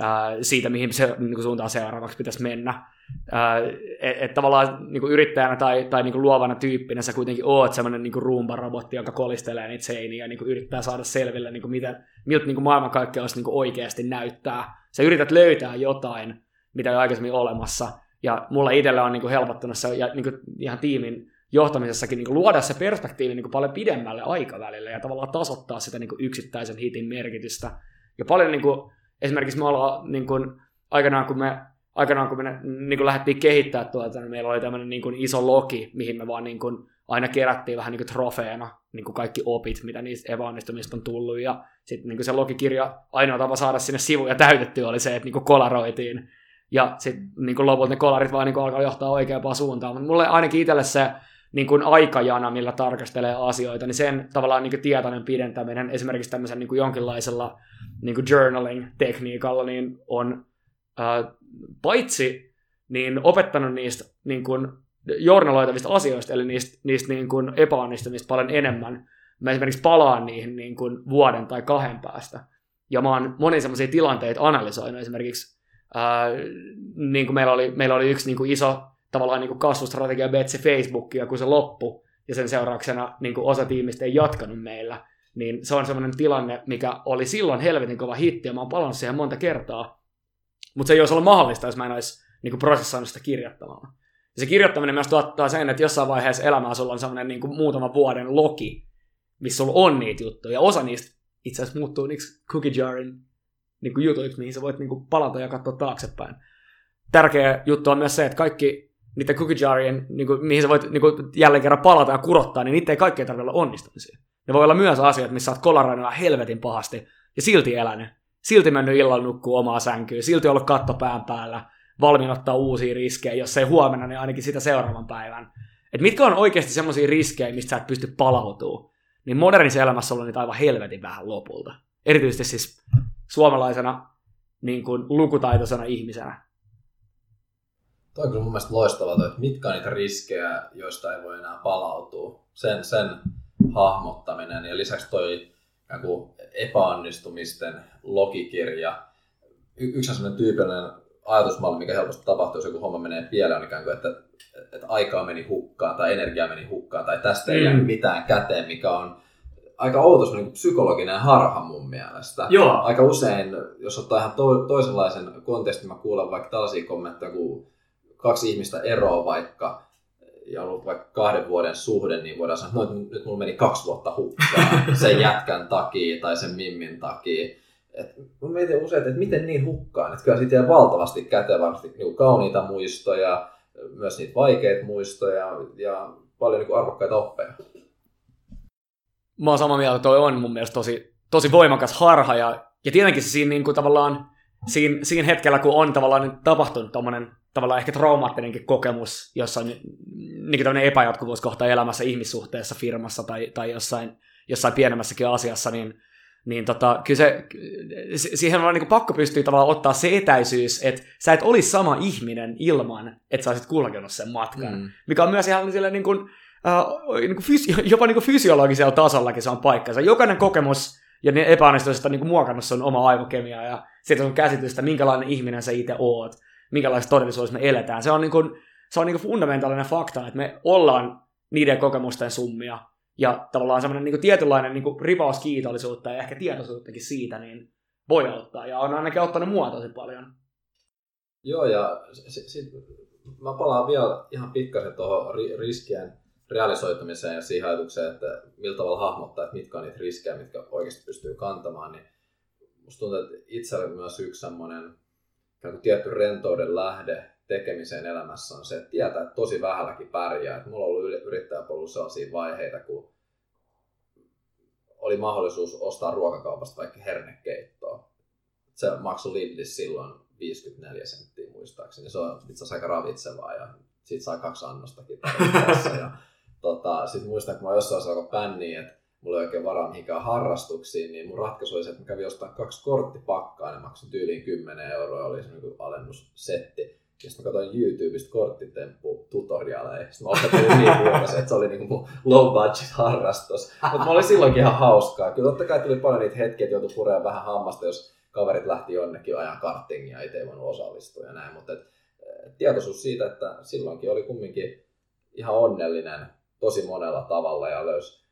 ää, siitä, mihin se niin kuin suuntaan seuraavaksi pitäisi mennä. Että et tavallaan niin kuin yrittäjänä tai, tai niin kuin luovana tyyppinä sä kuitenkin oot semmoinen niin rumbarobotti, joka kolistelee niitä seiniä ja niin kuin yrittää saada selville, niin kuin miten, miltä niin maailmankaikkeus niin oikeasti näyttää. Sä yrität löytää jotain, mitä ei aikaisemmin olemassa, ja mulla itsellä on niin kuin helpottunut se ja niin kuin ihan tiimin johtamisessakin niin kuin luoda se perspektiivi niin kuin paljon pidemmälle aikavälille ja tavallaan tasoittaa sitä niin kuin yksittäisen hitin merkitystä. Ja paljon niin kuin, esimerkiksi me ollaan niin kuin, aikanaan, kun me aikanaan, kun me niin kuin lähdettiin kehittää tuota, niin meillä oli tämmöinen niin kuin iso logi, mihin me vaan niin kuin, aina kerättiin vähän niin kuin trofeena niin kuin kaikki opit, mitä niistä epäonnistumista on tullut. Ja sitten niin se logikirja, ainoa tapa saada sinne sivuja täytettyä oli se, että niin kuin kolaroitiin. Ja sitten niin lopulta ne kolarit vaan niin alkaa johtaa oikeampaan suuntaan. Mutta mulle ainakin itselle se niin kuin aikajana, millä tarkastelee asioita, niin sen tavallaan niin kuin tietoinen pidentäminen esimerkiksi tämmöisen niin kuin jonkinlaisella niin kuin journaling-tekniikalla niin on ää, paitsi niin opettanut niistä niin kuin journaloitavista asioista, eli niistä, niistä niin kuin epäonnistumista paljon enemmän. Mä esimerkiksi palaan niihin niin kuin vuoden tai kahden päästä. Ja mä oon monia sellaisia tilanteita analysoinut esimerkiksi, ää, niin kuin meillä, oli, meillä oli yksi niin kuin iso tavallaan niin kuin kasvustrategia Betsy Facebookia, kun se loppui, ja sen seurauksena niin kuin osa tiimistä ei jatkanut meillä, niin se on semmoinen tilanne, mikä oli silloin helvetin kova hitti, ja mä oon palannut siihen monta kertaa, mutta se ei olisi ollut mahdollista, jos mä en olisi niin kuin prosessoinut sitä kirjoittamaan. Ja se kirjoittaminen myös tuottaa sen, että jossain vaiheessa elämää sulla on semmoinen niin kuin muutaman vuoden loki, missä sulla on niitä juttuja, ja osa niistä itse asiassa muuttuu niiksi cookie jarin niin kuin jutuiksi, mihin sä voit niin kuin palata ja katsoa taaksepäin. Tärkeä juttu on myös se, että kaikki niiden cookie jarien, niin kuin, mihin sä voit niin kuin, jälleen kerran palata ja kurottaa, niin niitä ei kaikkea tarvitse olla onnistumisia. Ne voi olla myös asiat, missä oot kolaroinut helvetin pahasti ja silti elänyt. Silti mennyt illalla nukkuu omaa sänkyyn, silti ollut katto pään päällä, valmiin ottaa uusia riskejä, jos ei huomenna, niin ainakin sitä seuraavan päivän. Et mitkä on oikeasti semmoisia riskejä, mistä sä et pysty palautumaan, niin modernissa elämässä on niitä aivan helvetin vähän lopulta. Erityisesti siis suomalaisena niin kuin lukutaitoisena ihmisenä Toi on kyllä mun mielestä loistavaa, että mitkä on niitä riskejä, joista ei voi enää palautua. Sen, sen hahmottaminen ja lisäksi toi epäonnistumisten logikirja. Y- yksi sellainen tyypillinen ajatusmalli, mikä helposti tapahtuu, jos joku homma menee pieleen, on ikään kuin, että, että aikaa meni hukkaan tai energiaa meni hukkaan tai tästä ei mm. jää mitään käteen, mikä on aika outo niin psykologinen harha mun mielestä. Joo. Aika usein, jos ottaa ihan to- toisenlaisen kontekstin, mä kuulen vaikka tällaisia kommentteja, kun kaksi ihmistä eroa vaikka ja ollut vaikka kahden vuoden suhde, niin voidaan sanoa, että nyt mulla meni kaksi vuotta hukkaan <laughs> sen jätkän takia tai sen mimmin takia. Et mä mietin usein, että miten niin hukkaan, että kyllä siitä jää valtavasti käteen varmasti niin kauniita muistoja, myös niitä vaikeita muistoja ja paljon niin arvokkaita oppeja. Mä oon samaa mieltä, toi on mun mielestä tosi, tosi voimakas harha ja, ja tietenkin se siinä niin kuin tavallaan siinä, siinä hetkellä, kun on tavallaan tapahtunut tommonen tavallaan ehkä traumaattinenkin kokemus jossain niin tämmöinen epäjatkuvuus kohta elämässä ihmissuhteessa firmassa tai, tai jossain, jossain pienemmässäkin asiassa, niin, niin tota, kyllä se, siihen on niin kuin pakko pystyä tavallaan ottaa se etäisyys, että sä et olisi sama ihminen ilman, että sä olisit kulkenut sen matkan. Mm. Mikä on myös ihan sille niin kuin, äh, niin kuin fysi- jopa niin kuin fysiologisella tasollakin se on paikkansa. Jokainen kokemus ja ne epäonnistuiset on niin kuin muokannut sun oma aivokemiaa ja siitä on käsitystä, minkälainen ihminen sä itse oot, minkälaisessa todellisuudessa me eletään. Se on, niin kuin, se on niin kuin fundamentaalinen fakta, että me ollaan niiden kokemusten summia ja tavallaan semmoinen niin tietynlainen niin kuin ripaus kiitollisuutta ja ehkä tietoisuuttakin siitä, niin voi auttaa ja on ainakin auttanut mua tosi paljon. Joo, ja sit, sit, mä palaan vielä ihan pikkasen tuohon riskien realisoitumiseen ja siihen ajatukseen, että millä tavalla hahmottaa, että mitkä on niitä riskejä, mitkä oikeasti pystyy kantamaan, niin musta tuntuu, että itselle myös yksi semmoinen tietty rentouden lähde tekemiseen elämässä on se, että tietää, että tosi vähälläkin pärjää. Että mulla on ollut yrittäjäpolun sellaisia vaiheita, kun oli mahdollisuus ostaa ruokakaupasta vaikka hernekeittoa. Se maksoi Lidlis silloin 54 senttiä muistaakseni. Se on itse asiassa aika ravitsevaa ja siitä saa kaksi annostakin ja tota, sitten muistan, kun mä jossain vaiheessa alkoi pänniä, että mulla ei oikein varaa mihinkään harrastuksiin, niin mun ratkaisu oli se, että mä kävin jostain kaksi korttipakkaa, ja maksin tyyliin 10 euroa, oli se niin alennussetti. Sitten mä katsoin YouTubesta korttitemppu tutorialeja. Sitten mä opettelin niin huomasin, että se oli niin low budget harrastus. Mutta mä olin silloinkin ihan hauskaa. Kyllä totta kai tuli paljon niitä hetkiä, että joutui puremaan vähän hammasta, jos kaverit lähti jonnekin ajan karttingia ja itse ei voinut osallistua ja näin. Mutta et, tietoisuus siitä, että silloinkin oli kumminkin ihan onnellinen tosi monella tavalla ja löysi,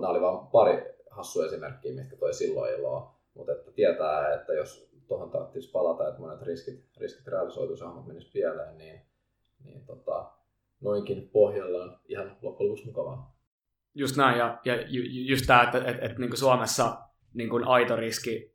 nämä oli vain pari hassua esimerkkiä, mitkä toi silloin iloa, mutta että tietää, että jos tuohon tarvitsisi palata, että monet riskit, riskit realisoituisi ja menisi pieleen, niin, niin tota, noinkin pohjalla on ihan loppujen lopuksi mukavaa. Just näin, ja, ja ju, just tämä, että, että, että, että niin Suomessa niin kuin aito riski,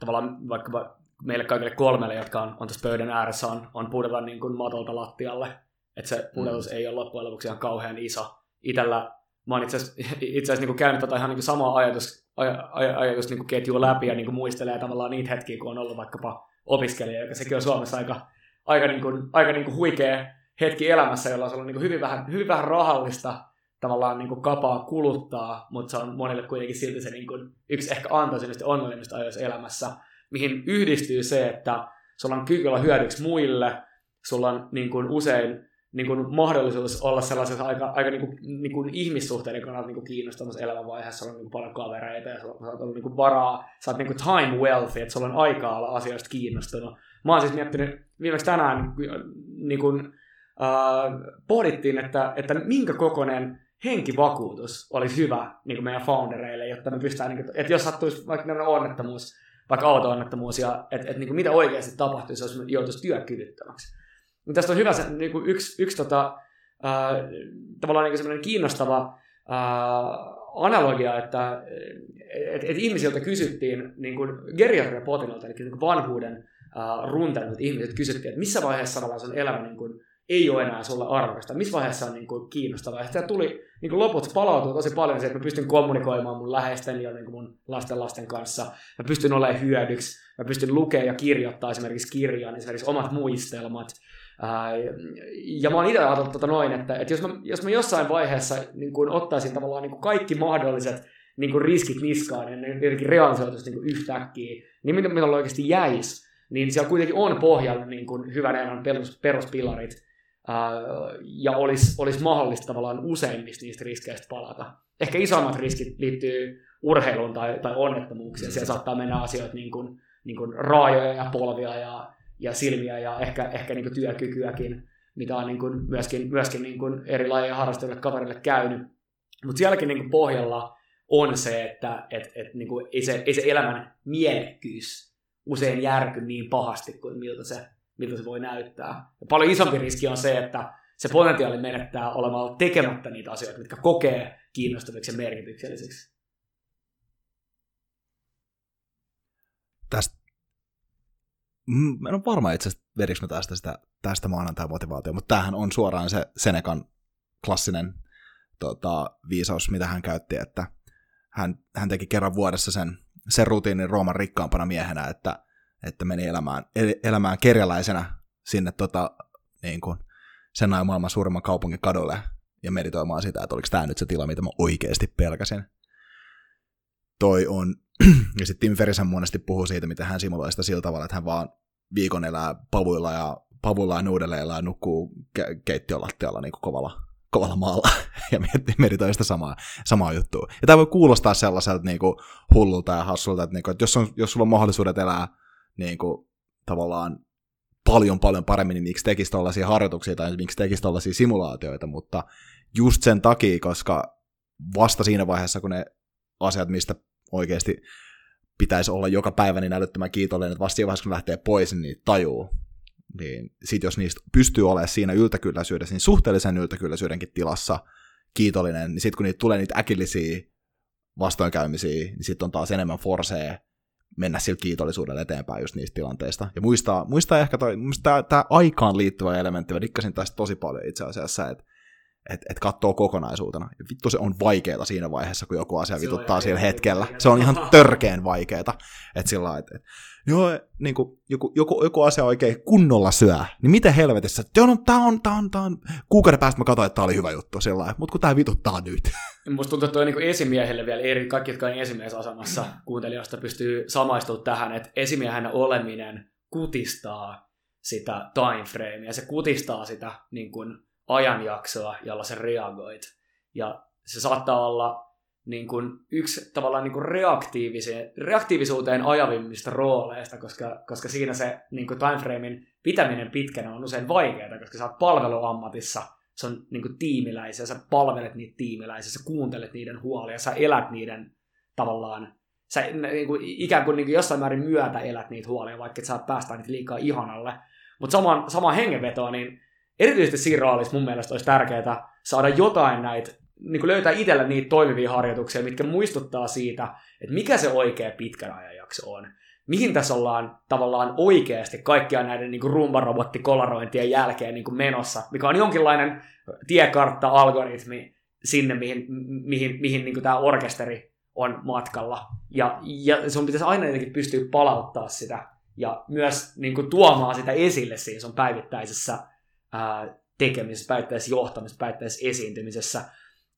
tavallaan vaikka meille kaikille kolmelle, jotka on, on tässä pöydän ääressä, on, on pudota niin kuin matolta lattialle. Että se pudotus mm. ei ole loppujen lopuksi ihan kauhean iso itsellä, mä oon itse asiassa <laughs> niin käynyt tota ihan niin samaa ajatus, aj, aj, ajatus niin ketjua läpi ja niin muistelee tavallaan niitä hetkiä, kun on ollut vaikkapa opiskelija, joka sekin on Suomessa aika, aika, niin kuin, aika niin kuin huikea hetki elämässä, jolla on ollut niin hyvin, vähän, hyvin vähän rahallista tavallaan niin kuin kapaa kuluttaa, mutta se on monille kuitenkin silti se niin kuin yksi ehkä antoisimmista onnellisista ajoista elämässä, mihin yhdistyy se, että sulla on kyky olla hyödyksi muille, sulla on niin kuin usein niin kuin mahdollisuus olla sellaisessa aika, aika niin kuin, niin kuin ihmissuhteiden kannalta niin kuin kiinnostavassa elämänvaiheessa, on niin paljon kavereita ja oot ollut niin kuin varaa, sä oot niin kuin time wealthy, että sulla on aikaa olla asioista kiinnostunut. Mä oon siis miettinyt viimeksi tänään, niin kuin, äh, pohdittiin, että, että minkä kokoinen henkivakuutus olisi hyvä niin kuin meidän foundereille, jotta me pystytään, niin kuin, että jos sattuisi vaikka onnettomuus, vaikka auto-onnettomuus, ja että, että niin kuin mitä oikeasti tapahtuisi, jos me joutuisi työkyvyttömäksi niin tästä on hyvä se, niin kuin yksi, yksi tota, ää, tavallaan niin semmoinen kiinnostava ää, analogia, että et, et ihmisiltä kysyttiin, niin kuin geriatriapotilailta, eli niin vanhuuden runtelemmat ihmiset kysyttiin, että missä vaiheessa tavallaan sun elämä niin kuin, ei ole enää sulle arvokasta, missä vaiheessa on niin kuin, kiinnostavaa. Ja tuli niin kuin loput palautuu tosi paljon se, että mä pystyn kommunikoimaan mun läheisten ja niin kuin mun lasten lasten kanssa. Mä pystyn olemaan hyödyksi. Mä pystyn lukemaan ja kirjoittaa esimerkiksi kirjan, esimerkiksi omat muistelmat ja mä oon itse ajatellut tota noin, että, että jos, mä, jos mä jossain vaiheessa niin kuin ottaisin tavallaan niin kuin kaikki mahdolliset niin kuin riskit niskaan ja ne jotenkin realisoituisi niin yhtäkkiä, niin mitä meillä oikeasti jäisi, niin siellä kuitenkin on pohjalla niin kuin hyvän elämän perus, peruspilarit, ja olisi, olisi mahdollista tavallaan useimmista niistä riskeistä palata. Ehkä isommat riskit liittyy urheiluun tai, tai onnettomuuksiin. Siellä saattaa mennä asioita niin kuin, niin kuin raajoja ja polvia ja ja silmiä ja ehkä, ehkä niin työkykyäkin, mitä on niin kuin myöskin, myöskin niin kuin eri lajeja harrastajille kaverille käynyt. Mutta sielläkin niin kuin pohjalla on se, että et, et niin kuin ei, se, ei se elämän mielekkyys usein järky niin pahasti kuin miltä se, miltä se voi näyttää. Ja paljon isompi riski on se, että se potentiaali menettää olemalla tekemättä niitä asioita, mitkä kokee kiinnostaviksi ja merkityksellisiksi. Tästä mä en ole varma itse asiassa, vedikö mä tästä, sitä, tästä maanantai motivaatio, mutta tämähän on suoraan se Senekan klassinen tota, viisaus, mitä hän käytti, että hän, hän teki kerran vuodessa sen, sen rutiinin Rooman rikkaampana miehenä, että, että meni elämään, el, elämään kerjäläisenä sinne tota, niin kuin, sen ajan maailman suurimman kaupungin kadulle ja meditoimaan sitä, että oliko tämä nyt se tila, mitä mä oikeasti pelkäsin. Toi on, <clears throat> ja sitten Tim Ferrisen monesti puhuu siitä, miten hän simuloi sitä sillä tavalla, että hän vaan viikon elää pavuilla ja pavuilla ja nuudeleilla ja nukkuu ke- keittiön lattialla niin kovalla, kovalla maalla <laughs> ja meditoi sitä samaa, samaa juttua. Ja tämä voi kuulostaa sellaiselta niin kuin hullulta ja hassulta, että, niin kuin, että jos, on, jos sulla on mahdollisuudet elää niin kuin, tavallaan paljon paljon paremmin, niin miksi tekisi tällaisia harjoituksia tai miksi tekisi tällaisia simulaatioita, mutta just sen takia, koska vasta siinä vaiheessa, kun ne asiat, mistä oikeasti pitäisi olla joka päivä niin älyttömän kiitollinen, että vasta siinä vaiheessa, kun lähtee pois, niin tajuu. Niin sit jos niistä pystyy olemaan siinä yltäkylläisyydessä, niin suhteellisen yltäkylläisyydenkin tilassa kiitollinen, niin sitten kun niitä tulee niitä äkillisiä vastoinkäymisiä, niin sitten on taas enemmän forsee mennä sillä kiitollisuudella eteenpäin just niistä tilanteista. Ja muistaa, muistaa ehkä tämä aikaan liittyvä elementti, mä dikkasin tästä tosi paljon itse asiassa, että että et katsoo kokonaisuutena. Ja vittu se on vaikeeta siinä vaiheessa, kun joku asia vituttaa siellä hetkellä. Se on ihan törkeen vaikeeta. Että sillä että et, joo, niin kuin, joku, joku, joku asia oikein kunnolla syö, niin miten helvetissä, että on, tää on, tää on, tää on, kuukauden päästä mä katsoin, että tää oli hyvä juttu sillä mutta kun tää vituttaa nyt. Musta tuntuu, että toi niin esimiehelle vielä eri, kaikki, jotka on esimiesasemassa kuuntelijoista pystyy samaistumaan tähän, että esimiehenä oleminen kutistaa sitä time framea, se kutistaa sitä niin kuin, ajanjaksoa, jolla sä reagoit. Ja se saattaa olla niin kuin yksi tavallaan niin kuin reaktiivisuuteen ajavimmista rooleista, koska, koska siinä se niin kuin timeframein pitäminen pitkänä on usein vaikeaa, koska sä oot palveluammatissa, se on niin kuin tiimiläisiä, sä palvelet niitä tiimiläisiä, sä kuuntelet niiden huolia, sä elät niiden tavallaan, sä niin kuin, ikään kuin, niin kuin jossain määrin myötä elät niitä huolia, vaikka et sä päästä niitä liikaa ihanalle. Mutta samaan, samaan hengenvetoon, niin erityisesti siinä roolissa mun mielestä olisi tärkeää saada jotain näitä, niin kuin löytää itselle niitä toimivia harjoituksia, mitkä muistuttaa siitä, että mikä se oikea pitkän ajan jakso on. Mihin tässä ollaan tavallaan oikeasti kaikkia näiden niin rumbarobotti-kolarointien jälkeen niin kuin menossa, mikä on jonkinlainen tiekartta-algoritmi sinne, mihin, mihin, mihin niin tämä orkesteri on matkalla. Ja, ja sun pitäisi aina jotenkin pystyä palauttaa sitä ja myös niin kuin, tuomaan sitä esille siinä sun päivittäisessä tekemisessä, päivittäisessä johtamisessa, päivittäisessä esiintymisessä.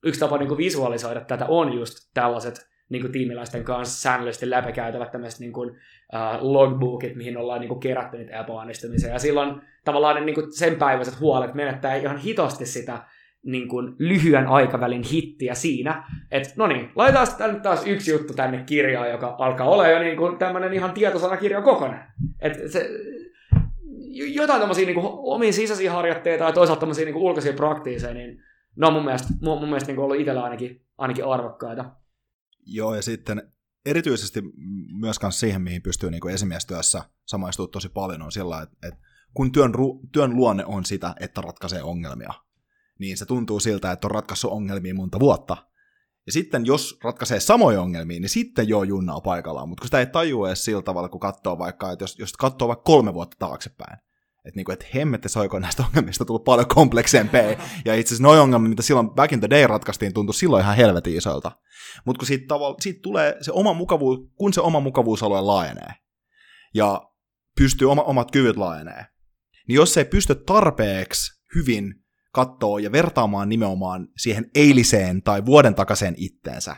Yksi tapa niin kuin visualisoida tätä on just tällaiset niin kuin tiimiläisten kanssa säännöllisesti läpikäytävät tämmöiset niin kuin, uh, logbookit, mihin ollaan niin kuin, kerätty niitä epäonnistumisia. Ja silloin tavallaan ne, niin kuin, sen päiväiset huolet menettää ihan hitosti sitä niin kuin, lyhyen aikavälin hittiä siinä, että no niin, laitetaan tänne taas yksi juttu tänne kirjaan, joka alkaa olla jo niin tämmöinen ihan tietosanakirja kokonaan. Et se, jotain tämmöisiä niin omiin sisäisiä harjoitteita ja toisaalta tämmöisiä niin ulkoisia praktiiseja, niin ne on mun mielestä, mun, mun mielestä niin ollut itsellä ainakin, ainakin arvokkaita. Joo, ja sitten erityisesti myös siihen, mihin pystyy niin esimiestyössä samaistumaan tosi paljon, on sillä, että, että kun työn, työn luonne on sitä, että ratkaisee ongelmia, niin se tuntuu siltä, että on ratkaissut ongelmia monta vuotta. Ja sitten jos ratkaisee samoja ongelmia, niin sitten joo junnaa paikallaan, mutta kun sitä ei tajua edes sillä tavalla, kun katsoo vaikka, että jos, jos katsoo vaikka kolme vuotta taaksepäin, että niinku, et hemmette soiko näistä ongelmista tullut paljon kompleksempia. Ja itse asiassa noin ongelmat, mitä silloin back in the day ratkaistiin, tuntui silloin ihan helvetin isoilta. Mutta kun siitä, tavalla, siitä tulee se oma mukavuus, kun se oma mukavuusalue laajenee, ja pystyy oma, omat kyvyt laajenee, niin jos se ei pysty tarpeeksi hyvin katsoa ja vertaamaan nimenomaan siihen eiliseen tai vuoden takaiseen itteensä,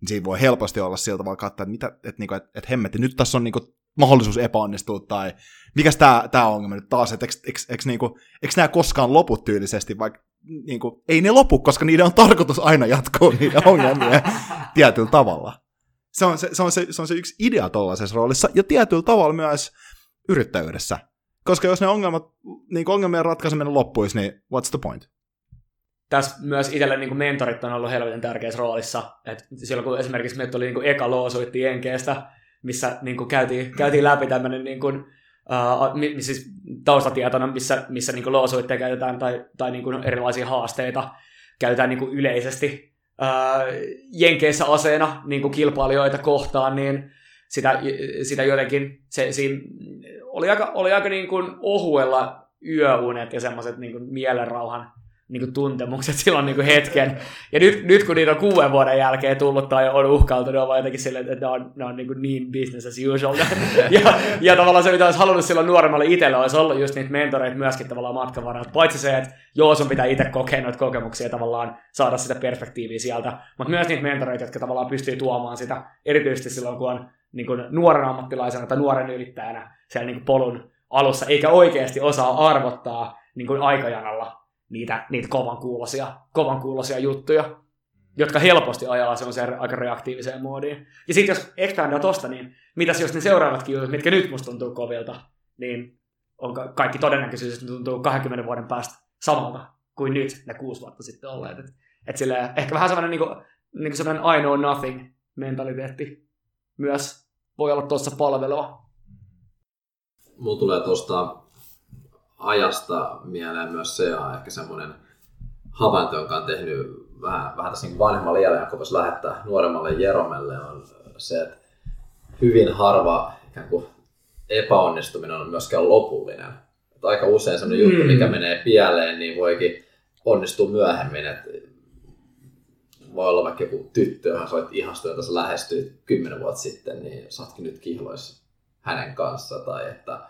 niin siinä voi helposti olla sillä tavalla katsoa, että, mitä, että, niinku, että, että hemmetti, nyt tässä on niinku mahdollisuus epäonnistua, tai mikäs tämä tää ongelma nyt taas, että eikö, niinku, nämä koskaan lopu tyylisesti, vaikka niinku, ei ne lopu, koska niiden on tarkoitus aina jatkoa niiden ongelmia <laughs> tietyllä tavalla. Se on se, se, on se, se on se yksi idea tuollaisessa roolissa, ja tietyllä tavalla myös yrittäjyydessä. Koska jos ne ongelmat, niin ongelmien ratkaiseminen loppuisi, niin what's the point? Tässä myös itselle niin mentorit on ollut helvetin tärkeässä roolissa. Et silloin kun esimerkiksi meitä oli niin eka loosuitti Jenkeestä, missä niin kuin käytiin, käytiin läpi tämmöinen niin kuin, uh, siis taustatietona, missä, missä niin loosuitteja käytetään tai, tai niin kuin erilaisia haasteita käytetään niin kuin yleisesti uh, Jenkeissä aseena niin kuin kilpailijoita kohtaan, niin sitä, sitä jotenkin, se, siinä oli aika, oli aika niin kuin ohuella yöunet ja semmoiset niin mielenrauhan niin kuin tuntemukset <laughs> silloin niin kuin hetken. Ja nyt, nyt kun niitä on kuuden vuoden jälkeen tullut tai on uhkailtu, niin on vaan jotenkin silleen, että ne on, ne on niin, kuin niin business as usual. <laughs> ja, ja tavallaan se, mitä olisi halunnut silloin nuoremmalle itselle, olisi ollut just niitä mentoreita myöskin tavallaan matkan varrella. Paitsi se, että joo, sun pitää itse kokea noita kokemuksia tavallaan saada sitä perspektiiviä sieltä, mutta myös niitä mentoreita, jotka tavallaan pystyy tuomaan sitä, erityisesti silloin, kun on niin kuin nuoren ammattilaisena tai nuoren yrittäjänä siellä niin kuin polun alussa, eikä oikeasti osaa arvottaa niin kuin aikajanalla niitä, niitä kovan, kuulosia, kovan kuulosia juttuja, jotka helposti ajaa semmoiseen aika reaktiiviseen moodiin. Ja sitten jos expandaa tosta, niin mitäs jos ne seuraavatkin jutut, mitkä nyt musta tuntuu kovilta, niin on ka- kaikki todennäköisyys, että ne tuntuu 20 vuoden päästä samalta kuin nyt ne kuusi vuotta sitten olleet. Et, et silleen, ehkä vähän semmoinen niinku, niinku semmoinen I know nothing mentaliteetti myös voi olla tuossa palvelua. Mulla tulee tuosta ajasta mieleen myös se ja ehkä semmoinen havainto, jonka on tehnyt vähän, vähän tässä niin vanhemmalle iälle, jonka voisi lähettää nuoremmalle Jeromelle, on se, että hyvin harva ikään kuin epäonnistuminen on myöskään lopullinen. Että aika usein sellainen mm. juttu, mikä menee pieleen, niin voikin onnistua myöhemmin. Että voi olla vaikka joku tyttö, johon sä olet ihastunut, jota sä lähestyit kymmenen vuotta sitten, niin sä ootkin nyt kihloissa hänen kanssa. Tai että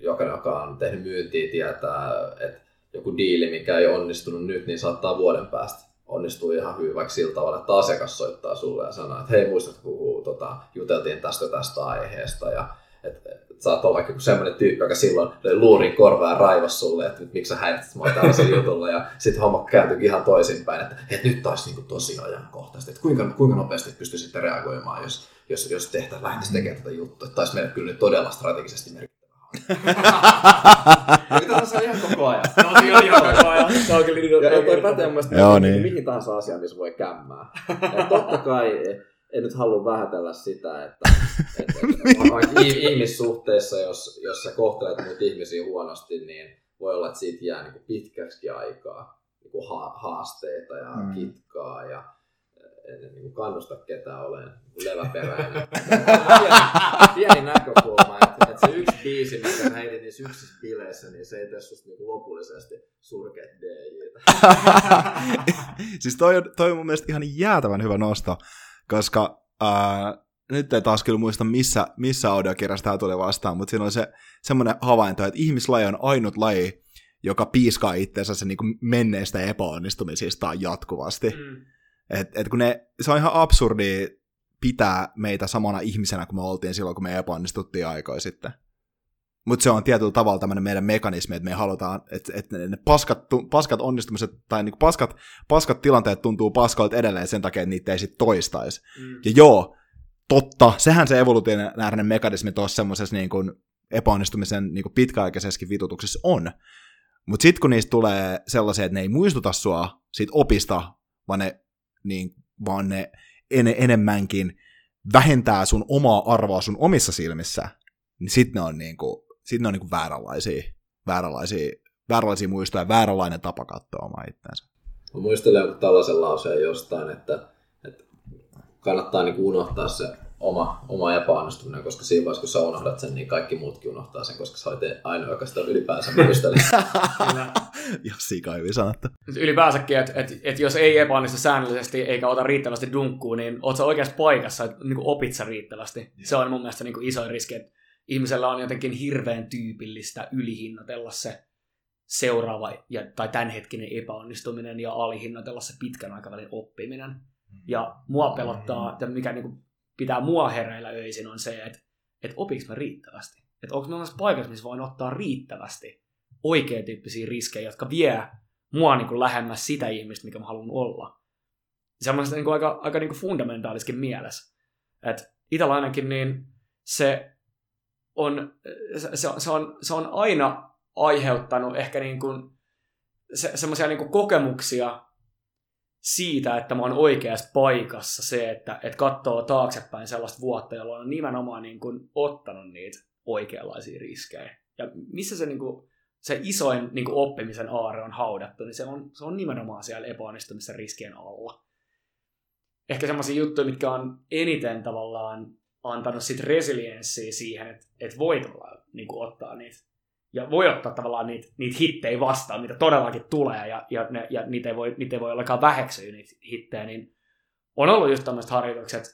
jokainen, joka on tehnyt myyntiä, tietää, että joku diili, mikä ei onnistunut nyt, niin saattaa vuoden päästä onnistua ihan hyvin, vaikka sillä tavalla, että asiakas soittaa sulle ja sanoo, että hei muistatko, kun tota, juteltiin tästä tästä aiheesta ja että et, saat olla vaikka semmoinen tyyppi, joka silloin luurin korvaa ja raivas sulle, että nyt miksi sä häirität mua tällaisella jutulla ja sitten homma kääntyi ihan toisinpäin, että, että nyt taas niin tosi ajankohtaisesti, että kuinka, kuinka nopeasti pystyisitte reagoimaan, jos, jos, jos tehtäisiin, lähdettäisiin tekemään tätä juttua, että taisi meidän kyllä nyt todella strategisesti merkittävä Mitä tässä on ihan koko ajan? No, se on ihan koko ajan. Se on kyllä Ja, ja toi pätee mun mielestä Joo, mihin, niin. mihin tahansa asiaan, missä voi kämmää. Ja totta kai en nyt halua vähätellä sitä, että, että, että ihmissuhteissa, jos, jos sä kohtelet muita ihmisiä huonosti, niin voi olla, että siitä jää niin pitkäksi aikaa niin ha- haasteita ja Mm. mm. kitkaa ja en niin kannusta ketään olemaan leväperäinen. <laughs> pieni, pieni näkökulma, että, että se yksi biisi, mikä heitin niissä yksissä bileissä, niin se ei tee susta niin lopullisesti surkeat DJtä. <laughs> siis toi on, toi on mun mielestä ihan jäätävän hyvä nosto, koska ää, nyt ei taas kyllä muista, missä, missä audiokirjassa tämä tuli vastaan, mutta siinä on se semmoinen havainto, että ihmislaji on ainut laji, joka piiskaa itseensä se niin menneistä epäonnistumisistaan jatkuvasti. Mm. Et, et kun ne, se on ihan absurdi pitää meitä samana ihmisenä, kun me oltiin silloin, kun me epäonnistuttiin aikoja sitten. Mutta se on tietyllä tavalla tämmöinen meidän mekanismi, että me halutaan, että, että ne paskat, paskat onnistumiset tai niinku paskat, paskat tilanteet tuntuu paskoilta edelleen sen takia, että niitä ei sitten toistaisi. Mm. Ja joo, totta, sehän se evolutiivinen mekanismi tuossa semmoisessa niin kuin epäonnistumisen niin kuin pitkäaikaisessakin vitutuksessa on. Mutta sitten kun niistä tulee sellaisia, että ne ei muistuta sua siitä opista, vaan ne, niin, vaan ne en, enemmänkin vähentää sun omaa arvoa sun omissa silmissä, niin sitten ne on, niin kuin, sit ne on niin kuin vääränlaisia, vääränlaisia, vääränlaisia muistoja, vääränlainen tapa katsoa omaa itseänsä. Mä muistelen tällaisen lauseen jostain, että, että kannattaa niin unohtaa se oma, oma epäonnistuminen, koska siinä vaiheessa, kun sä unohdat sen, niin kaikki muutkin unohtaa sen, koska sä olet ainoa, joka sitä ylipäänsä muistelee. <laughs> Kyllä. ja sika hyvin sanottu. Ylipäänsä, että et, et jos ei epäonnistu säännöllisesti eikä ota riittävästi dunkkuu, niin oot sä oikeassa paikassa, että niin opit sä riittävästi. Se on mun mielestä niin isoin riski, että ihmisellä on jotenkin hirveän tyypillistä ylihinnatella se seuraava ja, tai tämänhetkinen epäonnistuminen ja alihinnatella se pitkän aikavälin oppiminen. Ja mua pelottaa, ja mikä niin kuin pitää mua hereillä öisin, on se, että, että opiks mä riittävästi. Että onko mä paikassa, missä voin ottaa riittävästi oikean tyyppisiä riskejä, jotka vie mua niin kuin lähemmäs sitä ihmistä, mikä mä haluan olla. Se on mielestäni niin aika, aika niin fundamentaaliskin mielessä. Että itsellä ainakin niin se on, se, se, on, se, on, aina aiheuttanut ehkä niin kuin se, semmoisia niin kokemuksia siitä, että mä oon oikeassa paikassa se, että, että katsoo taaksepäin sellaista vuotta, jolloin on nimenomaan niin kuin ottanut niitä oikeanlaisia riskejä. Ja missä se, niin kuin, se isoin niin kuin oppimisen aare on haudattu, niin se on, se on nimenomaan siellä epäonnistumisen riskien alla. Ehkä semmoisia juttuja, mitkä on eniten tavallaan antanut sit resilienssiä siihen, että et voi tavallaan niin ottaa niitä ja voi ottaa tavallaan niitä, niitä hittejä vastaan, mitä todellakin tulee, ja, ja, ne, ja niitä, ei voi, niitä ei voi ollenkaan väheksyä niitä hittejä, niin on ollut just tämmöiset harjoitukset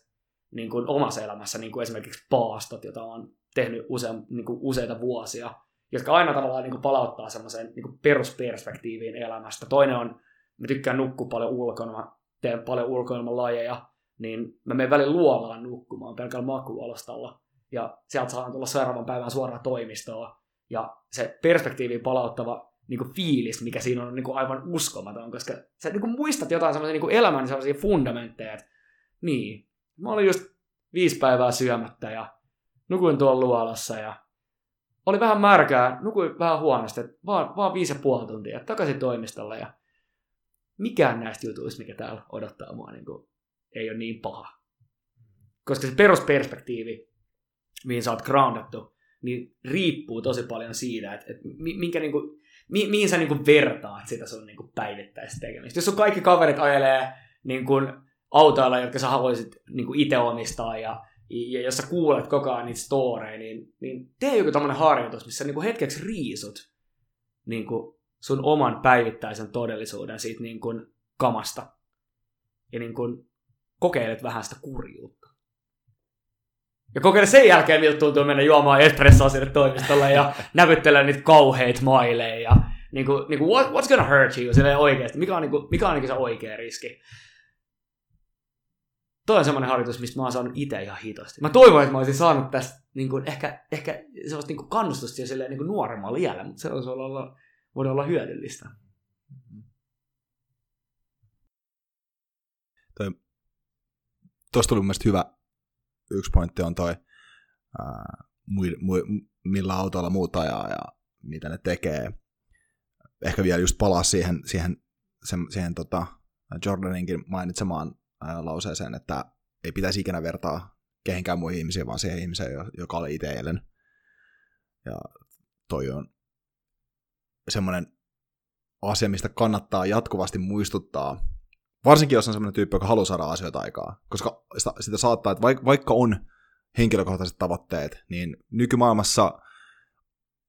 niin kuin omassa elämässä, niin kuin esimerkiksi paastot, jota on tehnyt usea, niin kuin useita vuosia, jotka aina tavallaan niin kuin palauttaa semmoiseen niin kuin perusperspektiiviin elämästä. Toinen on, mä tykkään nukkua paljon ulkona, mä teen paljon ulkoilmalajeja, niin mä menen välillä luolaan nukkumaan pelkällä makuualustalla, ja sieltä saan tulla seuraavan päivän suoraan toimistoon, ja se perspektiiviin palauttava niin kuin fiilis, mikä siinä on, on niin kuin aivan uskomaton, koska sä niin kuin muistat jotain semmoisia niin elämän sellaisia fundamentteja, että niin, mä olin just viisi päivää syömättä ja nukuin tuolla luolassa ja oli vähän märkää, nukuin vähän huonosti, että vaan, vaan viisi ja puoli tuntia, takaisin toimistolle ja mikään näistä jutuista, mikä täällä odottaa mua, niin kuin, ei ole niin paha. Koska se perusperspektiivi, mihin sä oot groundattu, niin riippuu tosi paljon siitä, että, että minkä niin kuin, mi, mihin sä niin kuin vertaat sitä sun niin kuin päivittäistä tekemistä. Jos sun kaikki kaverit ajelee niin kuin autoilla, jotka sä haluaisit niin kuin itse omistaa ja, ja jos sä kuulet koko ajan niitä storeja, niin, niin tee joku tämmöinen harjoitus, missä niin kuin hetkeksi riisut niin kuin sun oman päivittäisen todellisuuden siitä niin kuin kamasta ja niin kuin kokeilet vähän sitä kurjuutta. Ja kokeile sen jälkeen, miltä tuntuu mennä juomaan espressoa sinne toimistolle ja <laughs> näpyttelee niitä kauheita maileja ja niin kuin, niin kuin what, what's gonna hurt you silleen oikeasti, mikä on, niin kuin, mikä on niin se oikea riski. Toi on semmoinen harjoitus, mistä mä oon saanut itse ihan hitosti. Mä toivon, että mä olisin saanut tästä niin kuin, ehkä, ehkä sellaista niin kuin kannustusta jo silleen, niin kuin nuoremmalla iällä, mutta se olisi olla, voinut olla hyödyllistä. Tuosta tuli mun mielestä hyvä, yksi pointti on toi, ää, mui, mui, millä autoilla muut ajaa ja mitä ne tekee. Ehkä vielä just palaa siihen, siihen, siihen, siihen tota Jordaninkin mainitsemaan ää, lauseeseen, että ei pitäisi ikinä vertaa kehenkään muihin ihmisiin, vaan siihen ihmiseen, joka oli itse eilen. Ja toi on semmoinen asia, mistä kannattaa jatkuvasti muistuttaa, Varsinkin jos on sellainen tyyppi, joka haluaa saada asioita aikaa. Koska sitä, sitä saattaa, että vaikka on henkilökohtaiset tavoitteet, niin nykymaailmassa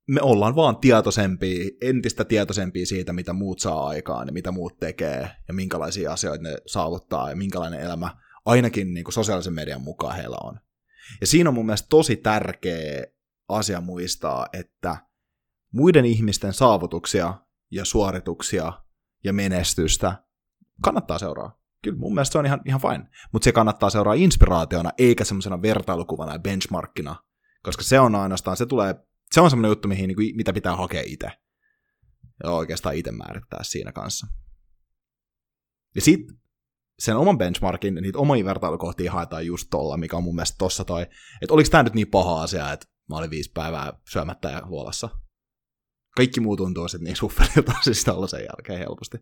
me ollaan vaan tietoisempia, entistä tietoisempia siitä, mitä muut saa aikaan ja mitä muut tekee ja minkälaisia asioita ne saavuttaa ja minkälainen elämä ainakin niin kuin sosiaalisen median mukaan heillä on. Ja siinä on mun mielestä tosi tärkeä asia muistaa, että muiden ihmisten saavutuksia ja suorituksia ja menestystä kannattaa seuraa. Kyllä mun mielestä se on ihan, ihan fine. Mutta se kannattaa seuraa inspiraationa, eikä semmoisena vertailukuvana ja benchmarkkina. Koska se on ainoastaan, se tulee, se on semmoinen juttu, mihin, kuin, mitä pitää hakea itse. Ja oikeastaan itse määrittää siinä kanssa. Ja sitten sen oman benchmarkin, niitä omia vertailukohtia haetaan just tuolla, mikä on mun mielestä tossa toi, että oliko tämä nyt niin paha asia, että mä olin viisi päivää syömättä ja huolassa. Kaikki muu tuntuu sitten niin suffelilta siis sen jälkeen helposti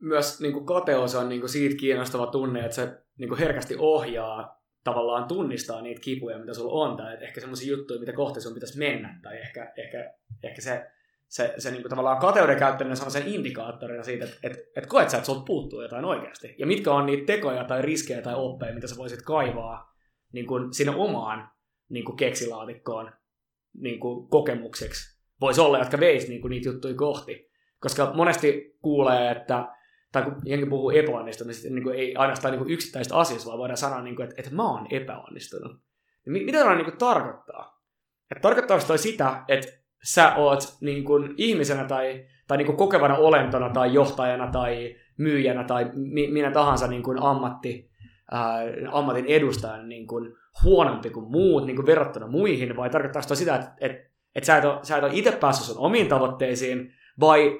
myös niin kuin kateus on niin kuin siitä kiinnostava tunne, että se niin kuin herkästi ohjaa tavallaan tunnistaa niitä kipuja, mitä sulla on, tai ehkä semmoisia juttuja, mitä kohti sun pitäisi mennä, tai ehkä, ehkä, ehkä se, se, se niin kuin tavallaan kateuden käyttäminen on sen indikaattorina siitä, että et, et koet sä, että sulta puuttuu jotain oikeasti, ja mitkä on niitä tekoja tai riskejä tai oppeja, mitä sä voisit kaivaa niin kuin sinne omaan niin kuin keksilaatikkoon niin kuin kokemukseksi, voisi olla, jotka veisi niin kuin niitä juttuja kohti. Koska monesti kuulee, että tai kun jengi puhuu epäonnistumisesta, niin kuin ei ainoastaan niin yksittäistä asiasta, vaan voidaan sanoa, niin kuin, että, että mä oon epäonnistunut. Ja mitä tämä niin tarkoittaa? Että tarkoittaako toi sitä, että sä oot niin kuin ihmisenä tai, tai niin kuin kokevana olentona tai johtajana tai myyjänä tai mi- minä tahansa niin kuin ammatti, ää, ammatin edustajana niin kuin huonompi kuin muut niin kuin verrattuna muihin, vai tarkoittaako toi sitä, että, että, että sä et ole, sä et ole itse päässyt sun omiin tavoitteisiin, vai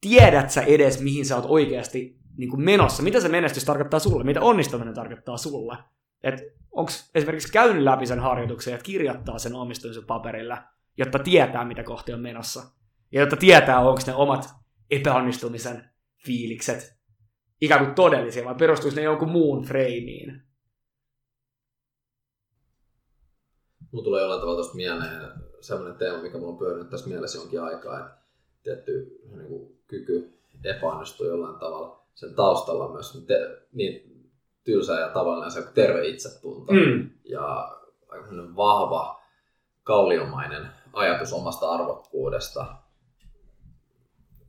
tiedät sä edes, mihin sä oot oikeasti niin kuin menossa? Mitä se menestys tarkoittaa sulle? Mitä onnistuminen tarkoittaa sulle? Et onko esimerkiksi käynyt läpi sen harjoituksen ja kirjoittaa sen onnistumisen paperilla, jotta tietää, mitä kohti on menossa? Ja jotta tietää, onko ne omat epäonnistumisen fiilikset ikään kuin todellisia, vai perustuisi ne jonkun muun freimiin? Mulla tulee jollain tavalla tuosta mieleen sellainen teema, mikä mulla on pyörinyt tässä mielessä jonkin aikaa, että tietty niin kuin kyky epäonnistua jollain tavalla. Sen taustalla myös te, niin tylsä ja tavallinen se terve itsetunto. Mm. Ja aika vahva, kalliomainen ajatus omasta arvokkuudesta.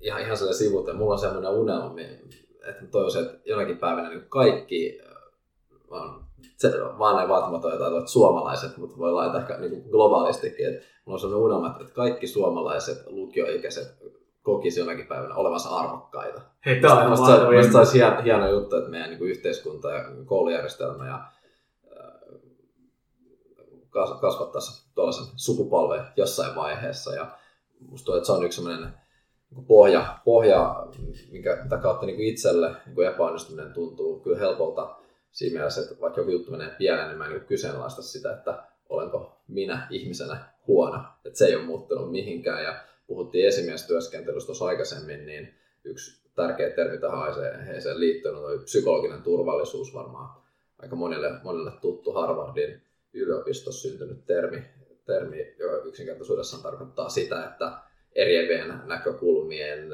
Ihan, ihan sellainen sivut. Mulla on sellainen unelma, että toivoisin, että jonakin päivänä niin kaikki on se, vaan ei vaatimaton jotain suomalaiset, mutta voi laittaa ehkä niin globaalistikin, että mulla on sellainen unelma, että kaikki suomalaiset lukioikäiset kokisi jonakin päivänä olevansa arvokkaita. Hei, tämä on olisi hieno, hieno juttu, että meidän niin kuin yhteiskunta ja koulujärjestelmä ja kasvattaisi tuollaisen sukupolven jossain vaiheessa. Ja musta tuntuu, että se on yksi sellainen niin pohja, pohja minkä, mitä kautta niin kuin itselle niin kuin epäonnistuminen tuntuu kyllä helpolta siinä mielessä, että vaikka joku juttu menee pieleen, niin mä en niin kyseenalaista sitä, että olenko minä ihmisenä huono. Että se ei ole muuttunut mihinkään. Ja puhuttiin esimiestyöskentelystä tuossa aikaisemmin, niin yksi tärkeä termi tähän aiheeseen liittyen on psykologinen turvallisuus varmaan aika monille, monille tuttu Harvardin yliopistossa syntynyt termi, termi joka yksinkertaisuudessaan tarkoittaa sitä, että eriävien näkökulmien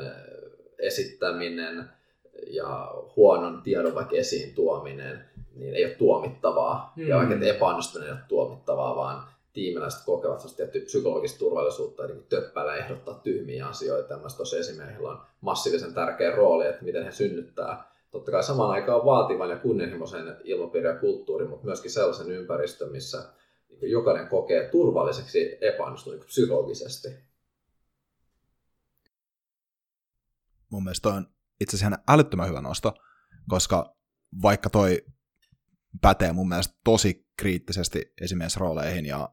esittäminen ja huonon tiedon vaikka esiin tuominen niin ei ole tuomittavaa. Mm. Ja vaikka epäonnistuminen ei ole tuomittavaa, vaan tiimiläiset kokevat tiettyä psykologista turvallisuutta, eli töppäillä ehdottaa tyhmiä asioita. Ja tosi esimerkillä on massiivisen tärkeä rooli, että miten he synnyttää totta kai samaan aikaan vaativan ja kunnianhimoisen ilmapiiri ja kulttuuri, mutta myöskin sellaisen ympäristön, missä niin jokainen kokee turvalliseksi epäonnistunut niin psykologisesti. Mun mielestä on itse asiassa älyttömän hyvä nosto, koska vaikka toi pätee mun mielestä tosi kriittisesti esimiesrooleihin ja